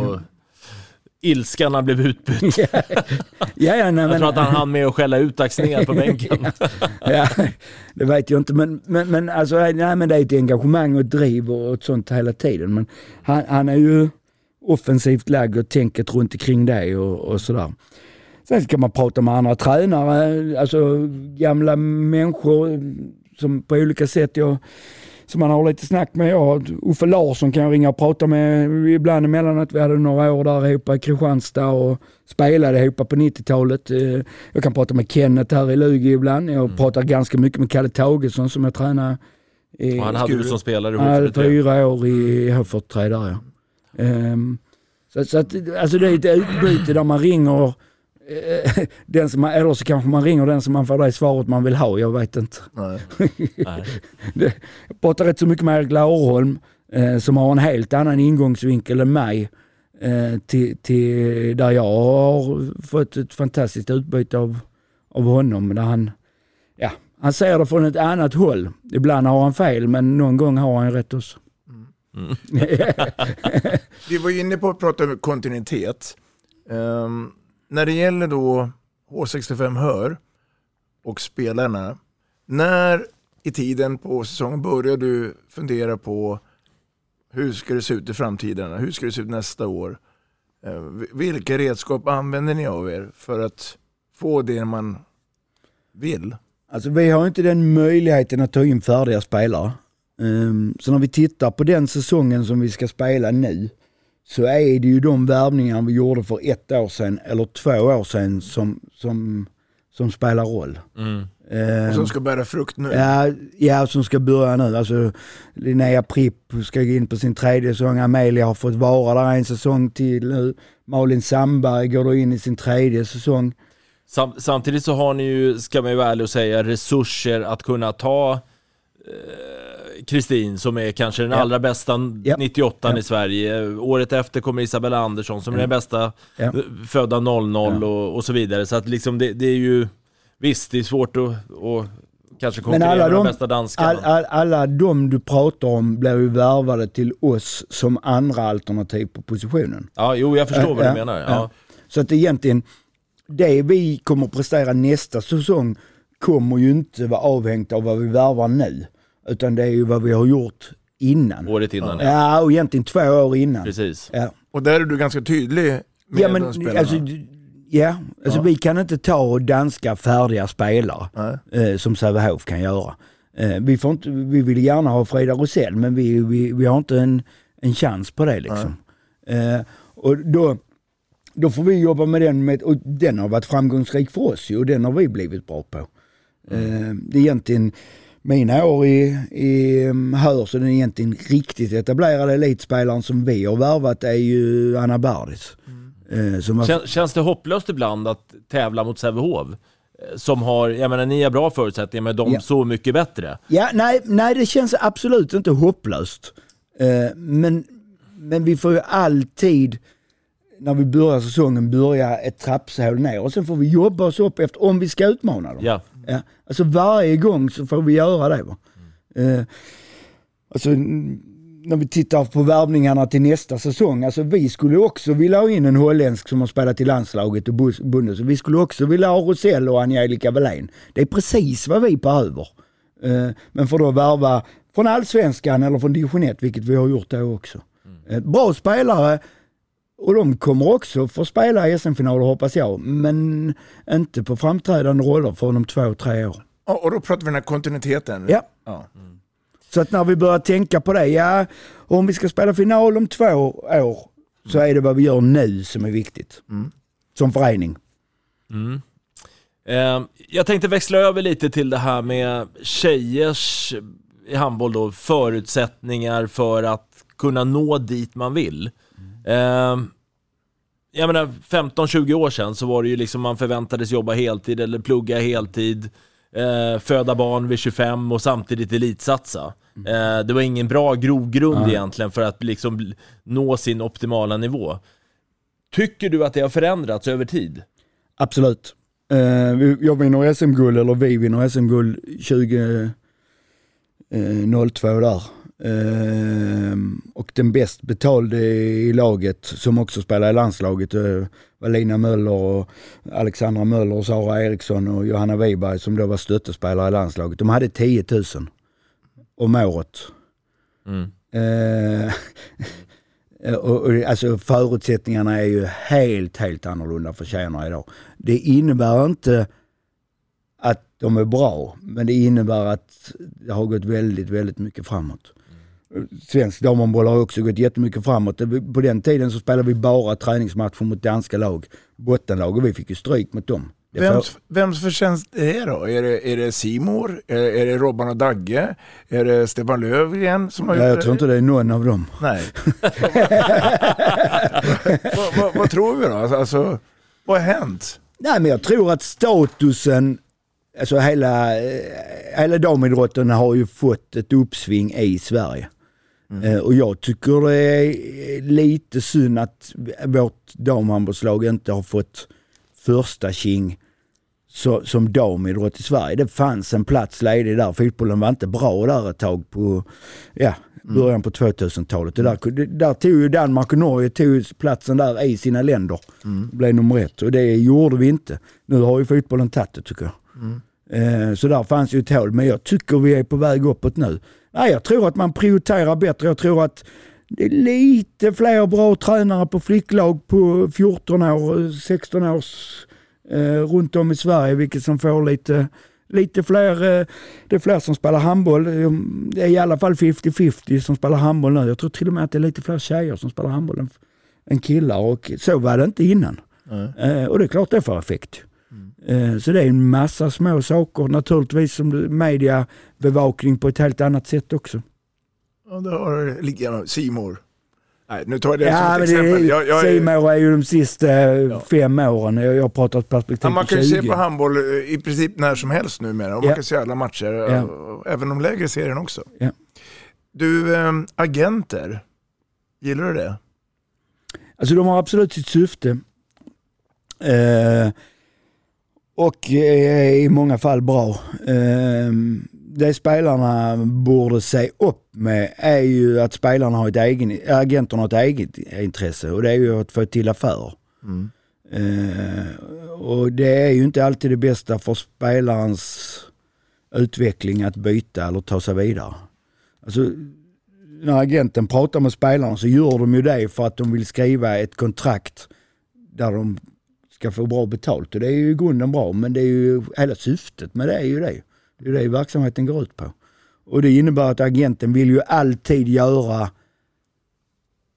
Speaker 4: Ja.
Speaker 3: ilskan han blev utbytt. <laughs>
Speaker 4: ja, ja, nej,
Speaker 3: jag tror att han hann med att skälla ut Axnér på <laughs> bänken.
Speaker 4: ja, det vet jag inte men, men, men, alltså, nej, men det är ett engagemang och ett driv och ett sånt hela tiden. Men han, han är ju offensivt lagd och tänket runt omkring det och, och sådär. Sen ska man prata med andra tränare, alltså gamla människor som på olika sätt jag, som man har lite snack med. Jag, Uffe Larsson kan jag ringa och prata med ibland emellanåt. Vi hade några år där ihop i Kristianstad och spelade ihop på 90-talet. Eh, Jag kan prata med Kenneth här i Lugi ibland. Jag pratar ganska mycket med Kalle Tagesson som jag tränade i
Speaker 3: Och han hade du som spelare i
Speaker 4: Han hade
Speaker 3: H43.
Speaker 4: fyra år i H43 där ja. Ehm, så, så att, alltså det är ett utbyte där man ringer <laughs> den som man, eller så kanske man ringer den som man får det svaret man vill ha, jag vet inte.
Speaker 2: Nej. <laughs>
Speaker 4: Det- jag pratar rätt så mycket med Erik Laurholm eh, som har en helt annan ingångsvinkel än mig eh, till, till där jag har fått ett fantastiskt utbyte av, av honom. Där han, ja, han ser det från ett annat håll. Ibland har han fel men någon gång har han rätt också. <laughs>
Speaker 2: Vi var inne på att prata om kontinuitet. Ehm, när det gäller då H65 Hör och spelarna. När i tiden på säsongen börjar du fundera på hur ska det se ut i framtiden? Hur ska det se ut nästa år? Eh, vilka redskap använder ni av er för att få det man vill?
Speaker 4: Alltså vi har inte den möjligheten att ta in färdiga spelare. Um, så när vi tittar på den säsongen som vi ska spela nu så är det ju de värvningar vi gjorde för ett år sedan eller två år sedan som, som, som spelar roll.
Speaker 3: Mm.
Speaker 4: Ehm,
Speaker 2: Och som ska bära frukt nu?
Speaker 4: Ja, ja, som ska börja nu. Alltså, Linnea Pripp ska gå in på sin tredje säsong. Amelia har fått vara där en säsong till nu. Malin Sandberg går då in i sin tredje säsong.
Speaker 3: Sam, samtidigt så har ni ju, ska man ju vara ärlig och säga, resurser att kunna ta eh, Kristin som är kanske den allra bästa 98
Speaker 4: Ja.
Speaker 3: i Sverige. Året efter kommer Isabella Andersson som är den bästa
Speaker 4: Ja.
Speaker 3: eh, födda 00 och, och så vidare. Så att liksom det, det är ju, visst det är svårt att, att kanske konkurrera med de
Speaker 4: de,
Speaker 3: bästa danskarna.
Speaker 4: all, all, alla de du pratar om blir ju värvade till oss som andra alternativ på positionen.
Speaker 3: Ja, jo jag förstår vad du menar.
Speaker 4: ja.
Speaker 3: Ja.
Speaker 4: Så att egentligen, det vi kommer att prestera nästa säsong kommer ju inte vara avhängt av vad vi värvar nu. Utan det är ju vad vi har gjort innan.
Speaker 3: Året innan
Speaker 4: Ja, och egentligen två år innan.
Speaker 3: Precis.
Speaker 4: Ja.
Speaker 2: Och där är du ganska tydlig med
Speaker 4: Ja,
Speaker 2: de
Speaker 4: men
Speaker 2: spelarna.
Speaker 4: alltså, ja, alltså
Speaker 2: Ja.
Speaker 4: vi kan inte ta danska färdiga spelare eh, som Sävehof kan göra. Eh, vi, får inte, vi vill gärna ha Frida Rosell men vi, vi, vi har inte en, en chans på det liksom. Eh, och då, då får vi jobba med den, med, och den har varit framgångsrik för oss ju, och den har vi blivit bra på. Eh, det är egentligen mina år i, i um, Hör så den egentligen riktigt etablerade elitspelaren som vi har värvat är ju Anna Bardis. Eh, som har,
Speaker 3: Kän, känns det hopplöst ibland att tävla mot Sävehof? Eh, Som har, jag menar ni har bra förutsättningar men de
Speaker 4: Ja.
Speaker 3: så mycket bättre.
Speaker 4: ja, nej, nej, det känns absolut inte hopplöst. Eh, men, men vi får ju alltid, när vi börjar säsongen, börja ett trappshål ner och sen får vi jobba oss upp efter, om vi ska utmana dem.
Speaker 3: Ja.
Speaker 4: Ja, alltså varje gång så får vi göra det. Va? Eh, alltså, när vi tittar på värvningarna till nästa säsong, alltså vi skulle också vilja ha in en holländsk som har spelat i landslaget och Bundes. Vi skulle också vilja ha Rosell och Angelica Wallén. Det är precis vad vi behöver. Eh, men får då värva från allsvenskan eller från division 1, vilket vi har gjort då också. Eh, bra spelare, och de kommer också få spela i SM-finaler hoppas jag, men inte på framträdande roller för om två, tre år.
Speaker 2: Ja, och då pratar vi den här kontinuiteten.
Speaker 4: Ja.
Speaker 2: Ja.
Speaker 4: Så att när vi börjar tänka på det, ja, om vi ska spela final om två år så är det vad vi gör nu som är viktigt. Som förening.
Speaker 3: Mm. Eh, jag tänkte växla över lite till det här med tjejers i handboll då, förutsättningar för att kunna nå dit man vill. Eh, jag menar 15-20 år sedan så var det ju liksom man förväntades jobba heltid eller plugga heltid, eh, föda barn vid 25 och samtidigt elitsatsa. Eh, det var ingen bra grogrund
Speaker 4: Nej.
Speaker 3: egentligen för att liksom nå sin optimala nivå. Tycker du att det har förändrats över tid?
Speaker 4: Absolut. Eh, vi- jag vinner SM-guld, eller vi vinner SM-guld 2002 där. Eh, och den bäst betalde i laget, som också spelar i landslaget, eh, var Lina Möller och Alexandra Möller och Sara Eriksson och Johanna Wiberg som då var stöttespelare i landslaget. De hade 10 000 om året.
Speaker 3: Mm.
Speaker 4: Eh, <laughs> och, och, alltså förutsättningarna är ju helt, helt annorlunda för tjejerna idag. Det innebär inte att de är bra, men det innebär att det har gått väldigt, väldigt mycket framåt. Svensk damhandboll har också gått jättemycket framåt. Det- På den tiden så spelade vi bara träningsmatcher mot danska lag, bottenlag och vi fick ju stryk mot dem. Det
Speaker 2: Vems, vems förtjänst är det då? Är det, är det Simor? Är, är det Robban och Dagge? Är det Stefan Löfgren som har gjort
Speaker 4: jag tror inte det är någon av dem.
Speaker 2: Nej. <laughs> vad, vad, vad tror vi då? Alltså, vad har hänt?
Speaker 4: Nej men jag tror att statusen, alltså hela, eh, hela damidrotten har ju fått ett uppsving i Sverige. Eh, Och jag tycker det är lite synd att vårt damhandbollslag inte har fått första king så, som damidrott i Sverige. Det fanns en plats ledig där. Fotbollen var inte bra där ett tag på ja, början på 2000-talet. Det där, det, där tog ju Danmark och Norge tog platsen där i sina länder. Blev nummer ett och det gjorde vi inte. Nu har ju fotbollen tagit det tycker jag. Eh, Så där fanns ju ett hål, men jag tycker vi är på väg uppåt nu. Nej, jag tror att man prioriterar bättre. Jag tror att det är lite fler bra tränare på flicklag på 14 år, 16 års eh, runt om i Sverige, vilket som får lite, lite fler, eh, det är fler som spelar handboll. Det är i alla fall 50-50 som spelar handboll nu. Jag tror till och med att det är lite fler tjejer som spelar handboll än, än killar och så var det inte innan. Eh, och det är klart det får effekt. Eh, Så det är en massa små saker. Naturligtvis som mediabevakning på ett helt annat sätt också.
Speaker 2: Ja, det har ligger Simor. Nej, nu tar jag det
Speaker 4: Ja,
Speaker 2: som ett exempel. Jag, jag,
Speaker 4: är, Simor är ju de sista eh, fem åren. Jag, har pratat perspektiv
Speaker 2: Ja, man kan ju
Speaker 4: 20.
Speaker 2: se på handboll eh, i princip när som helst numera och
Speaker 4: Ja.
Speaker 2: man kan se alla matcher,
Speaker 4: Ja.
Speaker 2: även de lägre serien också.
Speaker 4: Ja.
Speaker 2: Du, agenter, gillar du det?
Speaker 4: Alltså de har absolut sitt syfte. Eh, och är i många fall bra. Eh, det spelarna borde se upp med är ju att spelarna har ett egen, agenterna har ett eget intresse och det är ju att få till affärer. Eh, och det är ju inte alltid det bästa för spelarens utveckling att byta eller ta sig vidare. Alltså, när agenten pratar med spelarna så gör de ju det för att de vill skriva ett kontrakt där de ska få bra betalt. Och det är ju i grunden bra, men det är ju hela syftet med det är ju det. Det är det verksamheten går ut på. Och det innebär att agenten vill ju alltid göra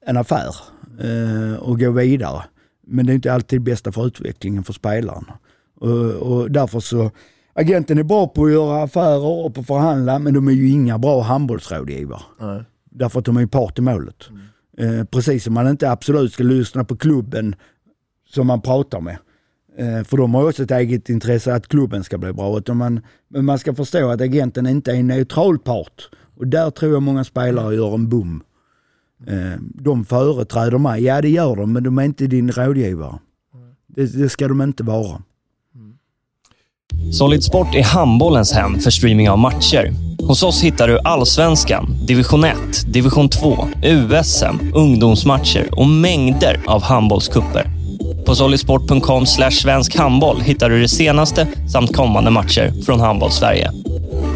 Speaker 4: en affär eh, och gå vidare. Men det är inte alltid bästa för utvecklingen för spelarna. Och, och därför så, agenten är bra på att göra affärer och på att förhandla, men de är ju inga bra handbollsrådgivare.
Speaker 2: Nej.
Speaker 4: Därför att de är part i målet. Eh, precis som man inte absolut ska lyssna på klubben som man pratar med. Eh, för de har också ett eget intresse att klubben ska bli bra. Utan man, men man ska förstå att agenten inte är en neutral part. Och där tror jag många spelare gör en bom. Eh, de företräder mig, ja det gör de, men de är inte din rådgivare. Det, det ska de inte vara.
Speaker 6: Solid Sport är handbollens hem för streaming av matcher. Hos oss hittar du Allsvenskan, Division 1, Division 2, USM, ungdomsmatcher och mängder av handbollskupper. På solidsport.com svensk handboll hittar du det senaste samt kommande matcher från handboll-Sverige.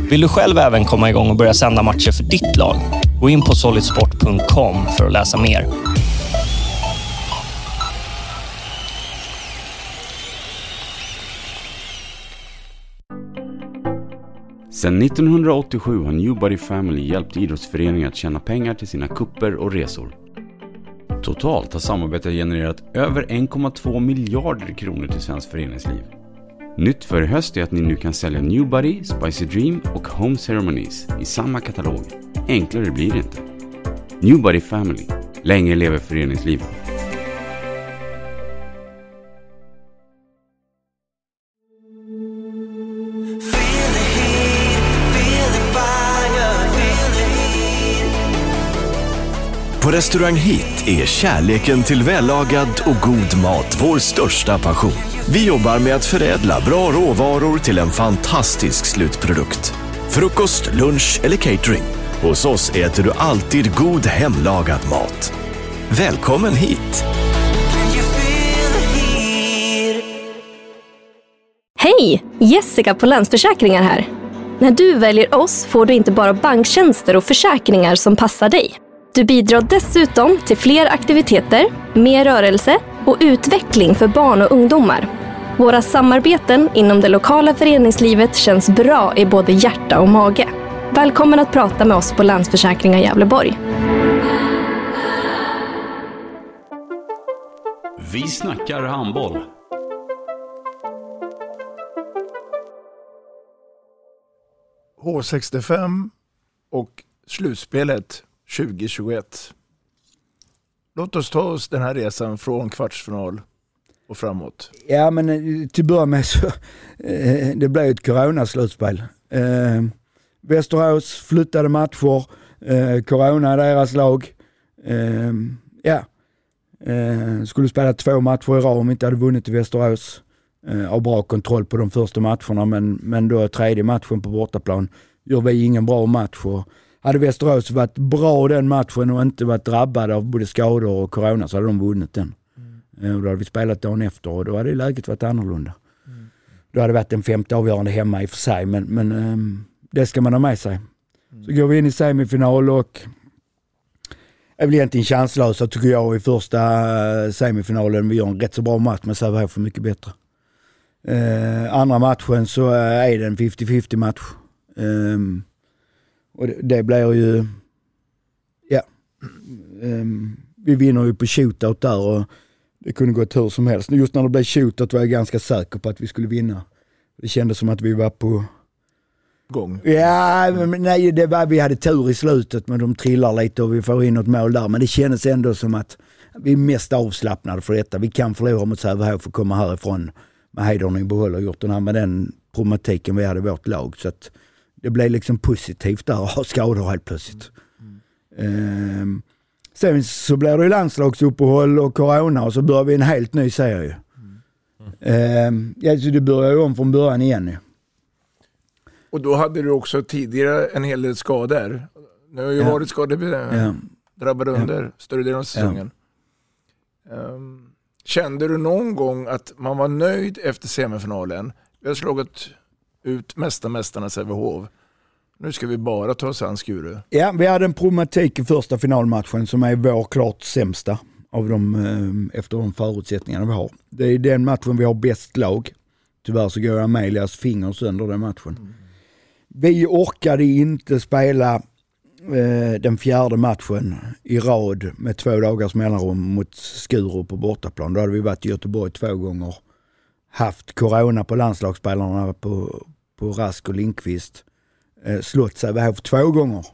Speaker 6: Vill du själv även komma igång och börja sända matcher för ditt lag? Gå in på solidsport.com för att läsa mer.
Speaker 1: Sedan 1987 har Newbody Family hjälpt idrottsföreningar att tjäna pengar till sina kupper och resor. Totalt har samarbetet genererat över 1,2 miljarder kronor till svenskt föreningsliv. Nytt för i höst är att ni nu kan sälja Newbody, Spicy Dream och Home Ceremonies i samma katalog. Enklare blir det inte. Newbody Family. Länge lever föreningslivet.
Speaker 5: Restaurang Hit är kärleken till vällagad och god mat vår största passion. Vi jobbar med att förädla bra råvaror till en fantastisk slutprodukt. Frukost, lunch eller catering. Hos oss äter du alltid god hemlagad mat. Välkommen hit!
Speaker 7: Hej! Jessica på Länsförsäkringar här. När du väljer oss får du inte bara banktjänster och försäkringar som passar dig. Du bidrar dessutom till fler aktiviteter, mer rörelse och utveckling för barn och ungdomar. Våra samarbeten inom det lokala föreningslivet känns bra i både hjärta och mage. Välkommen att prata med oss på Länsförsäkringar Gävleborg.
Speaker 1: Vi snackar handboll.
Speaker 2: H65 och slutspelet 2021. Låt oss ta oss den här resan från kvartsfinal och framåt?
Speaker 4: Ja men eh, till att börja med så, eh, det blev ett coronaslutspel. Eh, Västerås flyttade matcher, eh, corona i deras lag. Eh, ja, eh, skulle spela två matcher i rad om vi inte hade vunnit i Västerås. Eh, har bra kontroll på de första matcherna men, men då tredje matchen på bortaplan gör vi ingen bra match. Och hade Västerås varit bra den matchen och inte varit drabbade av både skador och corona så hade de vunnit den. Mm. Och då hade vi spelat dagen efter och då hade läget varit annorlunda. Mm. Då hade det varit en femte avgörande hemma i och för sig men, men um, det ska man ha med sig. Mm. Så går vi in i semifinal och är väl egentligen chanslösa tycker jag i första eh, semifinalen. Vi gör en rätt så bra match men Sävehof för mycket bättre. Uh, andra matchen så är det en 50-50 match. Um, och det, det blir ju, ja, um, vi vinner ju på shootout där och det kunde gått hur som helst. Just när det blev shootout var jag ganska säker på att vi skulle vinna. Det kändes som att vi var på
Speaker 2: gång.
Speaker 4: Ja, men nej, det var, vi hade tur i slutet men de trillar lite och vi får in något mål där. Men det kändes ändå som att vi är mest avslappnade för detta. Vi kan förlora mot Sävehof och komma härifrån med hedern i behåll och gjort den här med den problematiken vi hade i vårt lag. Så att det blev liksom positivt där att ha skador helt plötsligt. Mm. Um, sen så blir det ju landslagsuppehåll och corona och så börjar vi en helt ny serie. Mm. Um, ja, så det börjar ju om från början igen ju.
Speaker 2: Och då hade du också tidigare en hel del skador. Nu har ju ja. varit skadedrabbad ja. under ja. större delen av säsongen. Ja. Um, kände du någon gång att man var nöjd efter semifinalen? Vi har slagit ut mesta mästarna Sävehof. Nu ska vi bara ta oss an Skuru.
Speaker 4: Ja, vi hade en problematik i första finalmatchen som är vår klart sämsta av de, eh, efter de förutsättningarna vi har. Det är den matchen vi har bäst lag. Tyvärr så går Amelias finger sönder den matchen. Mm. Vi orkade inte spela eh, den fjärde matchen i rad med två dagars mellanrum mot Skuru på bortaplan. Då hade vi varit i Göteborg två gånger. Haft corona på landslagsspelarna på, på Rask och Lindqvist. Eh, slått Sävehof två gånger.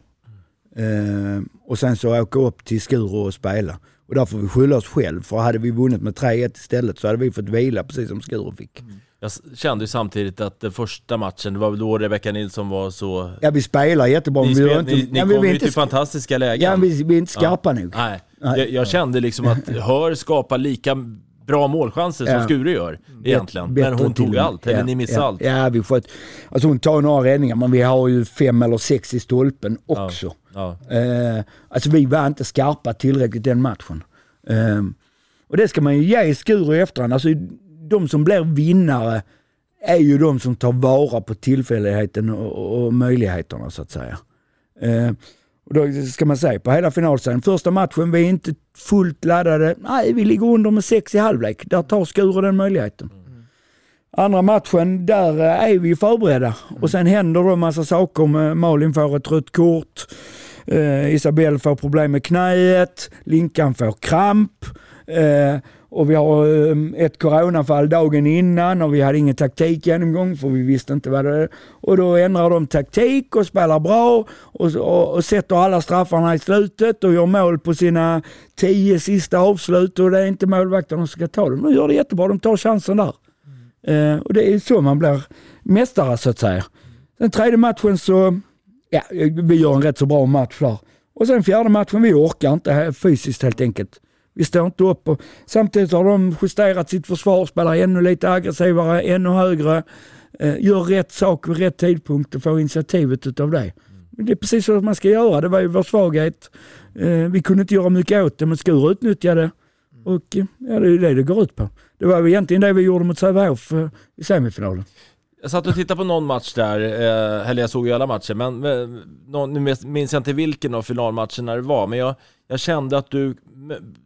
Speaker 4: Eh, och sen så åka upp till Skuru och spela. Och där får vi skylla oss själv, för hade vi vunnit med 3-1 istället så hade vi fått vila precis som Skuru fick. Mm.
Speaker 3: Jag kände ju samtidigt att den första matchen, det var väl då Rebecka Nilsson var så...
Speaker 4: Ja vi spelar jättebra vi
Speaker 3: spel, inte... Ni, ni ja, kom ju till fantastiska lägen.
Speaker 4: Ja vi, vi är inte skarpa ja. nog.
Speaker 3: Nej. Nej. Jag, jag, kände liksom att Hör skapar lika bra målchanser som ja. Skure gör egentligen. Bet men hon tog allt, eller ni missade
Speaker 4: ja.
Speaker 3: allt.
Speaker 4: Ja, vi sköt, alltså hon tar några räddningar men vi har ju fem eller sex i stolpen också. Ja. Eh, alltså vi var inte skarpa tillräckligt den matchen. Eh, och det ska man ju ge Skuru i efterhand. Alltså de som blir vinnare är ju de som tar vara på tillfälligheten och, och möjligheterna så att säga. Eh, och då ska man säga på hela finalserien, första matchen, vi är inte fullt laddade. Nej, vi ligger under med sex i halvlek. Där tar Skuru den möjligheten. Mm. Andra matchen, där är vi förberedda. Och sen händer det en massa saker. Malin får ett rött kort. Eh, Isabelle får problem med knäet. Linkan får kramp. Eh, och vi har ehm, ett coronafall dagen innan och vi hade ingen taktik genomgång för vi visste inte vad det är. Och då ändrar de taktik och spelar bra och, och, och sätter alla straffarna i slutet och gör mål på sina tio sista avslut och det är inte målvakterna som ska ta dem. De gör det jättebra, de tar chansen där. Mm. Uh, och det är så man blir mästare så att säga. Den tredje matchen så, ja, vi gör en rätt så bra match där. Och sen fjärde matchen, vi orkar inte fysiskt helt enkelt. Vi står inte upp och samtidigt har de justerat sitt försvar, spelar ännu lite aggressivare, ännu högre, eh, gör rätt sak vid rätt tidpunkt och får initiativet utav det. Det är precis så man ska göra, det var ju vår svaghet. Eh, vi kunde inte göra mycket åt det, men Skur utnyttjade och eh, ja, det är det det går ut på. Det var egentligen det vi gjorde mot Sävehof eh, i semifinalen.
Speaker 3: Jag satt och tittade på någon match där, eh, eller jag såg ju alla matcher, men någon, nu minns jag inte vilken av finalmatcherna det var, men jag, jag kände att du,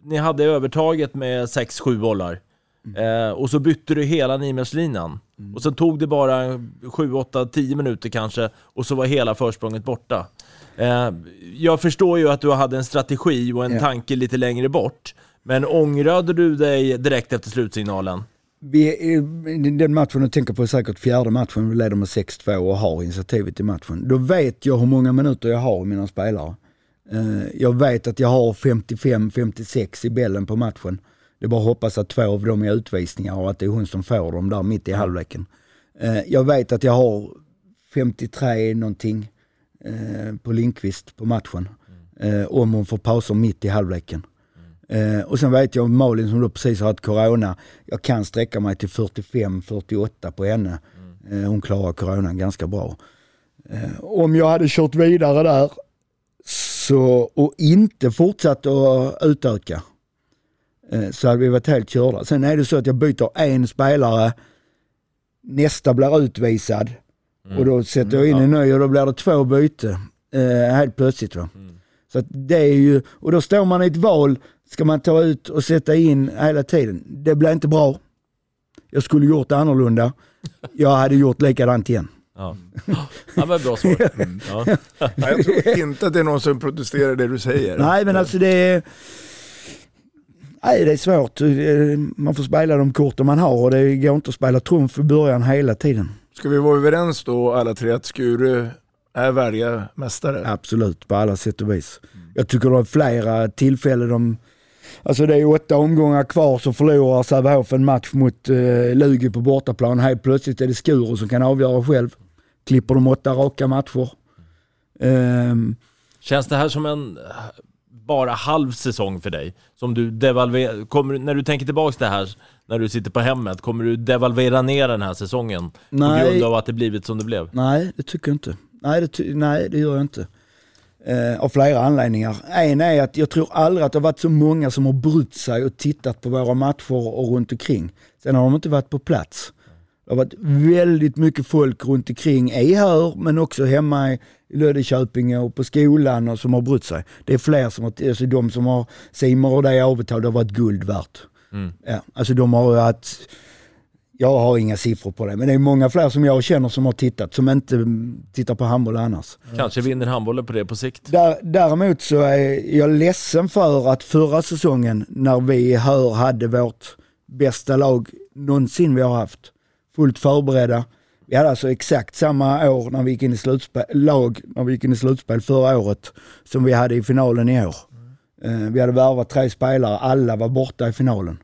Speaker 3: ni hade övertaget med 6-7 bollar. Mm. Eh, och så bytte du hela nimerslinan. Mm. Och sen tog det bara 7, 8, 10 minuter kanske och så var hela försprånget borta. Eh, jag förstår ju att du hade en strategi och en ja. tanke lite längre bort. Men ångrade du dig direkt efter slutsignalen?
Speaker 4: Vi, den matchen du tänker på är säkert fjärde matchen, vi leder med 6-2 och har initiativet i matchen. Då vet jag hur många minuter jag har i mina spelare. Eh, jag vet att jag har 55-56 i bällen på matchen. Det är bara att hoppas att två av dem är utvisningar och att det är hon som får dem där mitt i halvleken. Eh, jag vet att jag har 53 någonting eh, på Lindqvist på matchen. Eh, om hon får pauser mitt i halvleken. Eh, och sen vet jag Malin som då precis har haft corona, jag kan sträcka mig till 45-48 på henne. Eh, hon klarar coronan ganska bra. Eh, om jag hade kört vidare där så, och inte fortsatt att utöka eh, så hade vi varit helt körda. Sen är det så att jag byter en spelare, nästa blir utvisad och då sätter jag in en ny och då blir det två byte eh, helt plötsligt. Va? Så att det är ju, och då står man i ett val, ska man ta ut och sätta in hela tiden? Det blir inte bra. Jag skulle gjort det annorlunda. Jag hade gjort likadant igen.
Speaker 3: Ja, ja men bra svar. <laughs> Mm. Ja.
Speaker 2: Jag tror inte att det är någon som protesterar det du säger.
Speaker 4: Nej men alltså det är, nej, det är svårt. Man får spela de korten man har och det går inte att spela trumf i början hela tiden.
Speaker 2: Ska vi vara överens då alla tre att Skuru är värdiga mästare?
Speaker 4: Absolut, på alla sätt och vis. Jag tycker det är flera tillfällen de Alltså det är åtta omgångar kvar så förlorar Sävehof en match mot eh, Lugi på bortaplan. Helt plötsligt är det Skuru som kan avgöra själv. Klipper de åtta raka matcher. Ehm,
Speaker 3: Känns det här som en bara halv säsong för dig? Som du devalverar, kommer, när du tänker tillbaks det här, när du sitter på hemmet, kommer du devalvera ner den här säsongen?
Speaker 4: Nej.
Speaker 3: På grund av att det blivit som det blev?
Speaker 4: nej, det tycker jag inte. Nej, det, nej, det gör jag inte. Eh, av flera anledningar. En är att jag tror aldrig att det har varit så många som har brytt sig och tittat på våra matcher och runt omkring. Sen har de inte varit på plats. Det har varit väldigt mycket folk runt omkring i Hör men också hemma i Löddeköping och på skolan och som har brytt sig. Det är fler som har, alltså de som har Simon och det avtal, det har varit guld värt.
Speaker 3: Mm.
Speaker 4: Ja, alltså de har ju haft, jag har inga siffror på det, men det är många fler som jag känner som har tittat, som inte tittar på handboll annars.
Speaker 3: Kanske vinner handbollen på det på sikt?
Speaker 4: Där, däremot så är jag ledsen för att förra säsongen när vi hör hade vårt bästa lag någonsin vi har haft, fullt förberedda. Vi hade alltså exakt samma år när vi gick in i slutspel, lag när vi gick in i slutspel förra året som vi hade i finalen i år. Eh, vi hade värvat tre spelare, alla var borta i finalen.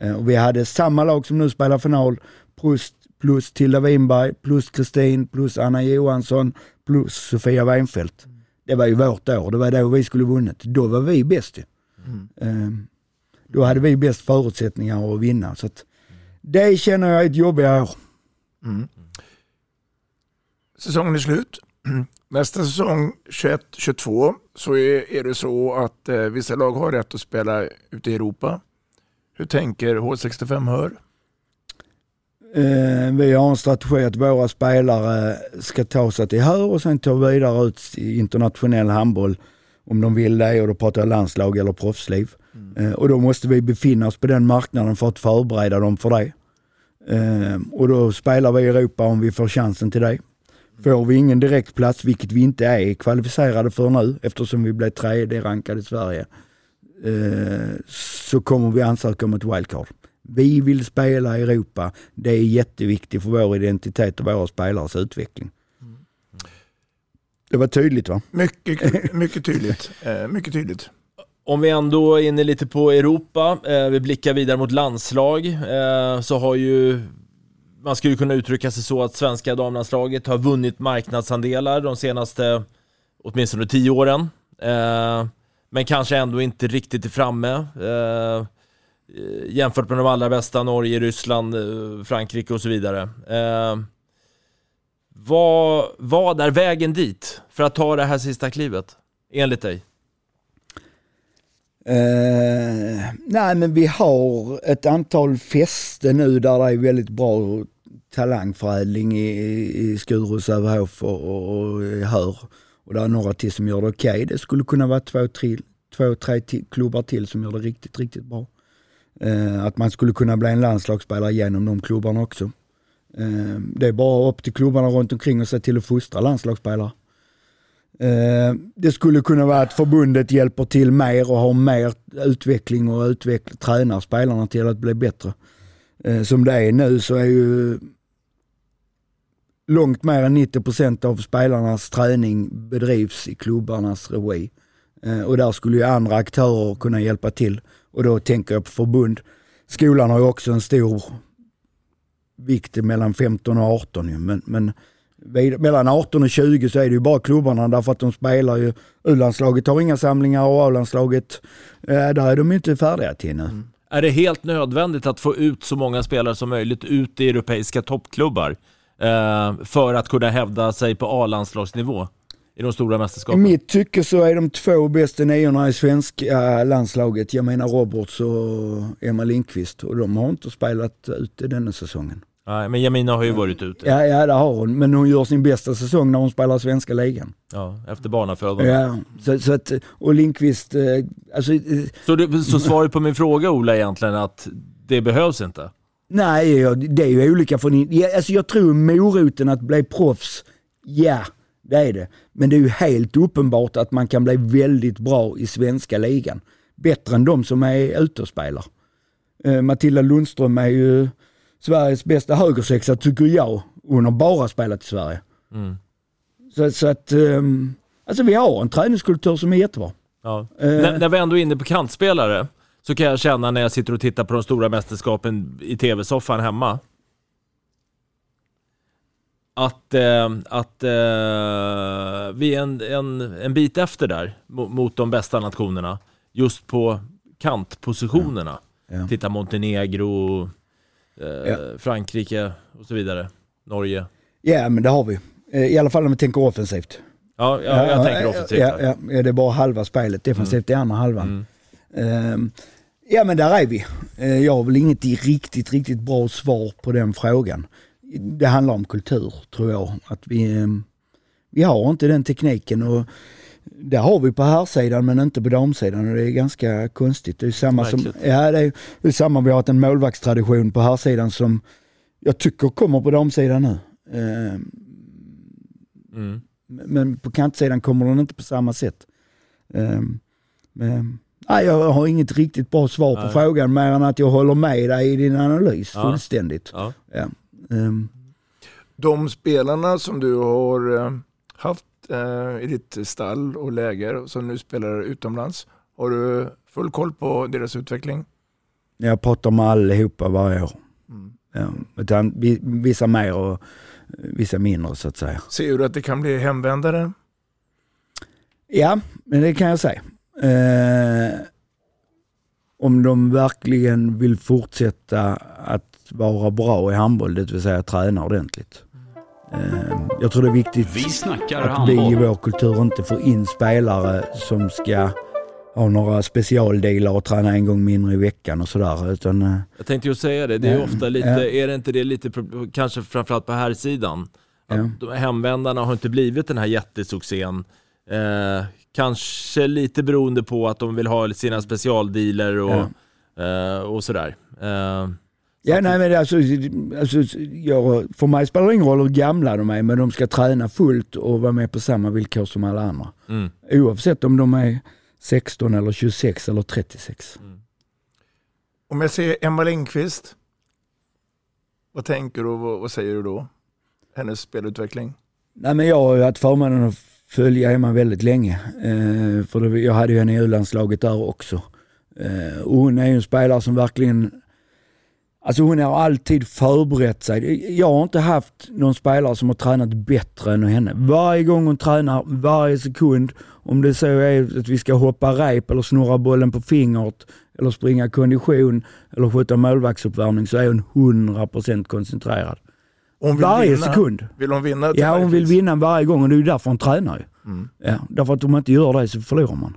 Speaker 4: Eh, och vi hade samma lag som nu spelar final, plus, plus Tilda Winberg, plus Kristin, plus Anna Johansson, plus Sofia Weinfeldt. Det var ju vårt år, det var då vi skulle vunnit. Då var vi bäst ju. Eh, Då hade vi bäst förutsättningar att vinna. Så att det känner jag är ett jobbiga år.
Speaker 2: Säsongen är slut. <clears throat> Nästa säsong 21-22 så är, är det så att eh, vissa lag har rätt att spela ute i Europa. Hur tänker H65 Hör?
Speaker 4: Eh, vi har en strategi att våra spelare ska ta sig till Hör och sen ta vidare ut i internationell handboll om de vill det och då pratar jag landslag eller proffsliv. Eh, och då måste vi befinna oss på den marknaden för att förbereda dem för det. Eh, och då spelar vi i Europa om vi får chansen till det. Får vi ingen direktplats, vilket vi inte är kvalificerade för nu eftersom vi blev tredje rankade i Sverige, eh, så kommer vi ansöka om ett wildcard. Vi vill spela i Europa. Det är jätteviktigt för vår identitet och våra spelares utveckling. Det var tydligt va?
Speaker 2: Mycket, <laughs> mycket tydligt. Eh, mycket tydligt.
Speaker 3: Om vi ändå är inne lite på Europa, eh, vi blickar vidare mot landslag, så har ju man skulle kunna uttrycka sig så att svenska damlandslaget har vunnit marknadsandelar de senaste åtminstone tio åren. Men kanske ändå inte riktigt är framme. Eh, jämfört med de allra bästa, Norge, Ryssland, eh, Frankrike och så vidare. Eh, vad, vad är vägen dit för att ta det här sista klivet, enligt dig?
Speaker 4: Eh, nej men vi har ett antal fästen nu där det är väldigt bra talangförädling i, i Skuru, Sävehof och, och, och Hör. Och det är några till som gör det okej. Det skulle kunna vara två, tre, två, tre till, klubbar till som gör det riktigt, riktigt bra. Eh, att man skulle kunna bli en landslagsspelare genom de klubbarna också. Eh, det är bara upp till klubbarna runt omkring och se till att fostra landslagsspelare. Eh, det skulle kunna vara att förbundet hjälper till mer och har mer utveckling och utveckla, tränar spelarna till att bli bättre. Eh, som det är nu så är ju långt mer än 90% av spelarnas träning bedrivs i klubbarnas regi. Eh, och där skulle ju andra aktörer kunna hjälpa till Och då tänker jag på förbund. Skolan har ju också en stor vikt mellan 15 och 18. Men, men mellan 18 och 20 så är det ju bara klubbarna därför att de spelar ju. U-landslaget har inga samlingar och A-landslaget, eh, där är de inte färdiga till nu.
Speaker 3: Mm. Är det helt nödvändigt att få ut så många spelare som möjligt ut i europeiska toppklubbar för att kunna hävda sig på A-landslagsnivå i de stora
Speaker 4: I
Speaker 3: mästerskapen?
Speaker 4: mitt tycke så är de två bästa niorna i svenska landslaget, jag menar Roberts och Emma Lindqvist och de har inte spelat ut i denna säsongen.
Speaker 3: Nej, men Jamina har ju varit ute.
Speaker 4: Ja, ja det har hon, men hon gör sin bästa säsong när hon spelar svenska ligan.
Speaker 3: Ja, efter barnafödande.
Speaker 4: Ja, så, så att, och Lindqvist, eh, alltså, eh,
Speaker 3: Så, så svaret på min fråga Ola egentligen att det behövs inte?
Speaker 4: Nej det är ju olika från, alltså jag tror moroten att bli proffs, ja det är det. Men det är ju helt uppenbart att man kan bli väldigt bra i svenska ligan. Bättre än de som är ute och spelar. Eh, Matilda Lundström är ju Sveriges bästa högersexa tycker jag. Hon har bara spelat i Sverige.
Speaker 3: Mm.
Speaker 4: Så, så att, ehm, alltså vi har en träningskultur som är jättebra.
Speaker 3: Ja.
Speaker 4: Eh.
Speaker 3: När, när vi ändå är inne på kantspelare så kan jag känna när jag sitter och tittar på de stora mästerskapen i tv-soffan hemma att, eh, att eh, vi är en, en, en bit efter där mo- mot de bästa nationerna just på kantpositionerna.
Speaker 4: Ja.
Speaker 3: Titta Montenegro, eh,
Speaker 4: Ja.
Speaker 3: Frankrike och så vidare. Norge.
Speaker 4: Ja men det har vi. Eh, I alla fall om vi tänker offensivt.
Speaker 3: Ja, ja, jag tänker offensivt.
Speaker 4: Ja, ja, ja, det är bara halva spelet, defensivt i andra halvan. Ehm, ja men där är vi. Eh, jag har väl inget riktigt, riktigt bra svar på den frågan. Det handlar om kultur tror jag. Att vi, ehm, vi har inte den tekniken och det har vi på här sidan men inte på damsidan och det är ganska konstigt. Det är samma som, ja, det är, det är samma, vi har haft en målvaktstradition på här sidan som jag tycker kommer på damsidan nu. Ehm,
Speaker 3: Mm.
Speaker 4: men på kantsidan kommer den inte på samma sätt. Ehm, men, nej, jag har inget riktigt bra svar på
Speaker 3: Nej.
Speaker 4: frågan mer än att jag håller med dig i din analys
Speaker 3: Ja.
Speaker 4: fullständigt.
Speaker 3: Ja.
Speaker 4: Ja. Ehm,
Speaker 2: De spelarna som du har eh, haft eh, i ditt stall och läger som nu spelar utomlands, har du full koll på deras utveckling?
Speaker 4: jag pratar med allihopa varje år.
Speaker 2: Mm.
Speaker 4: Ja, utan vissa mer och vissa mindre så att säga.
Speaker 2: Ser du att det kan bli hemvändare?
Speaker 4: Ja, men det kan jag säga. Eh, om de verkligen vill fortsätta att vara bra i handboll, det vill säga träna ordentligt. Eh, jag tror det är viktigt
Speaker 1: Vi
Speaker 4: att vi i vår kultur inte får in spelare som ska ha några specialdelar och träna en gång mindre i veckan och sådär. Utan, eh,
Speaker 3: Jag tänkte ju säga det, det är
Speaker 4: Ja,
Speaker 3: ofta lite,
Speaker 4: ja.
Speaker 3: är det inte det lite, kanske framförallt på här sidan att
Speaker 4: Ja.
Speaker 3: hemvändarna har inte blivit den här jättesuccén. Eh, kanske lite beroende på att de vill ha sina specialdealer och, eh, och sådär. Eh,
Speaker 4: Ja, nej, men alltså, alltså, jag, för mig spelar det ingen roll hur gamla de är, men de ska träna fullt och vara med på samma villkor som alla andra.
Speaker 3: Mm.
Speaker 4: Oavsett om de är 16 eller 26 eller 36.
Speaker 2: Om jag säger Emma Lindqvist, vad tänker du och vad, vad säger du då? Hennes spelutveckling?
Speaker 4: Nej, men jag har ju haft förmånen att följa Emma väldigt länge. Eh, för det, jag hade ju henne i U-landslaget där också. Eh, och hon är ju en spelare som verkligen Alltså hon har alltid förberett sig. Jag har inte haft någon spelare som har tränat bättre än henne. Varje gång hon tränar, varje sekund, om det så är att vi ska hoppa rep eller snurra bollen på fingret eller springa kondition eller sköta målvaktsuppvärmning så är hon 100% koncentrerad.
Speaker 2: Hon vill
Speaker 4: varje
Speaker 2: vinna.
Speaker 4: sekund.
Speaker 2: Vill hon vinna?
Speaker 4: Ja, hon vill vinna varje gång och det är ju därför hon tränar ju.
Speaker 2: Mm.
Speaker 4: Ja, därför att om man inte gör det så förlorar man.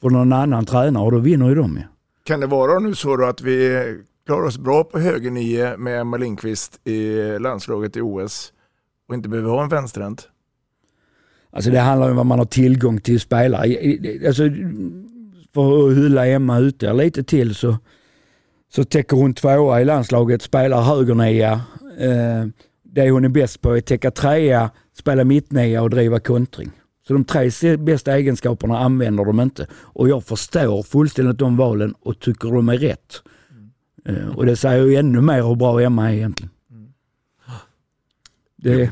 Speaker 4: Och någon annan tränar och då vinner ju de ju.
Speaker 2: Kan det vara nu så då att vi klarar oss bra på höger nio med Emma Lindqvist i landslaget i OS och inte behöver ha en vänsterhänt?
Speaker 4: Alltså det handlar ju om vad man har tillgång till spelare. Alltså, för att hylla Emma ute lite till så, så täcker hon tvåa i landslaget, spelar högernia. Eh, det hon är bäst på är att täcka trea, spela mittnia och driva kontring. Så de tre bästa egenskaperna använder de inte. Och jag förstår fullständigt de valen och tycker de är rätt. Eh, och det säger ju ännu mer hur bra Emma är egentligen. Det,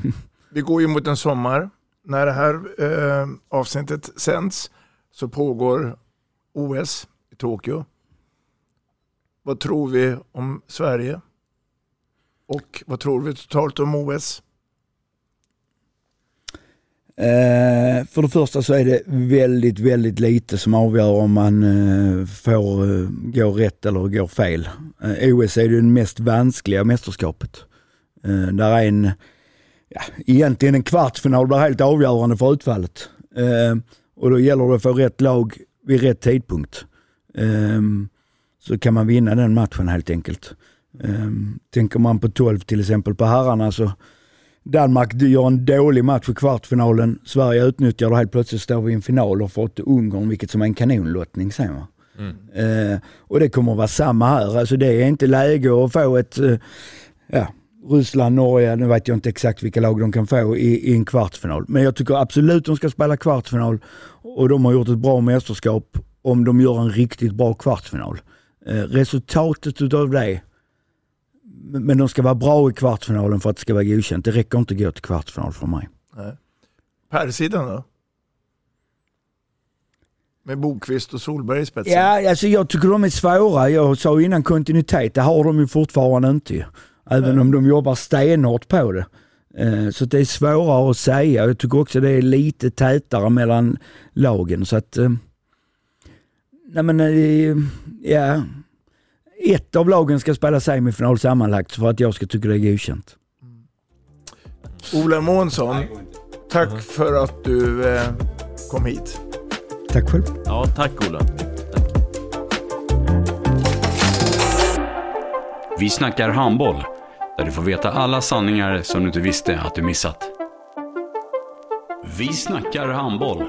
Speaker 2: Vi går ju mot en sommar. När det här eh, avsnittet sänds så pågår OS i Tokyo. Vad tror vi om Sverige? Och vad tror vi totalt om OS?
Speaker 4: Eh, för det första så är det väldigt, väldigt lite som avgör om man eh, får eh, gå rätt eller gå fel. Eh, OS är det mest vanskliga mästerskapet. Eh, där är en, ja, egentligen en kvartsfinal blir helt avgörande för utfallet. Eh, och då gäller det att få rätt lag vid rätt tidpunkt. Eh, så kan man vinna den matchen helt enkelt. Eh, tänker man på 12 till exempel på herrarna så Danmark gör en dålig match i kvartsfinalen. Sverige utnyttjar det helt plötsligt står vi i en final och fått Ungern, vilket som är en kanonlottning sen. Va? Mm. Eh, och det kommer att vara samma här. Alltså det är inte läge att få ett, eh, ja, Ryssland, Norge, nu vet jag inte exakt vilka lag de kan få i, i en kvartsfinal. Men jag tycker absolut de ska spela kvartsfinal och de har gjort ett bra mästerskap om de gör en riktigt bra kvartsfinal. Eh, resultatet utav det men de ska vara bra i kvartsfinalen för att det ska vara godkänt. Det räcker inte att gå till kvartsfinal för mig.
Speaker 2: Nej. Per-sidan då? Med Bokvist och Solberg i spetsen?
Speaker 4: Ja, alltså jag tycker de är svåra. Jag sa innan kontinuitet, det har de ju fortfarande inte. Även Nej. om de jobbar stenhårt på det. Eh, så det är svårare att säga. Jag tycker också det är lite tätare mellan lagen. Så att, eh, nej men, eh, ja, ett av lagen ska spela semifinal sammanlagt för att jag ska tycka det är godkänt.
Speaker 2: Ola Månsson, tack för att du eh, kom hit.
Speaker 4: Tack själv.
Speaker 3: Ja, tack Ola. Tack.
Speaker 1: Vi snackar handboll, där du får veta alla sanningar som du inte visste att du missat. Vi snackar handboll.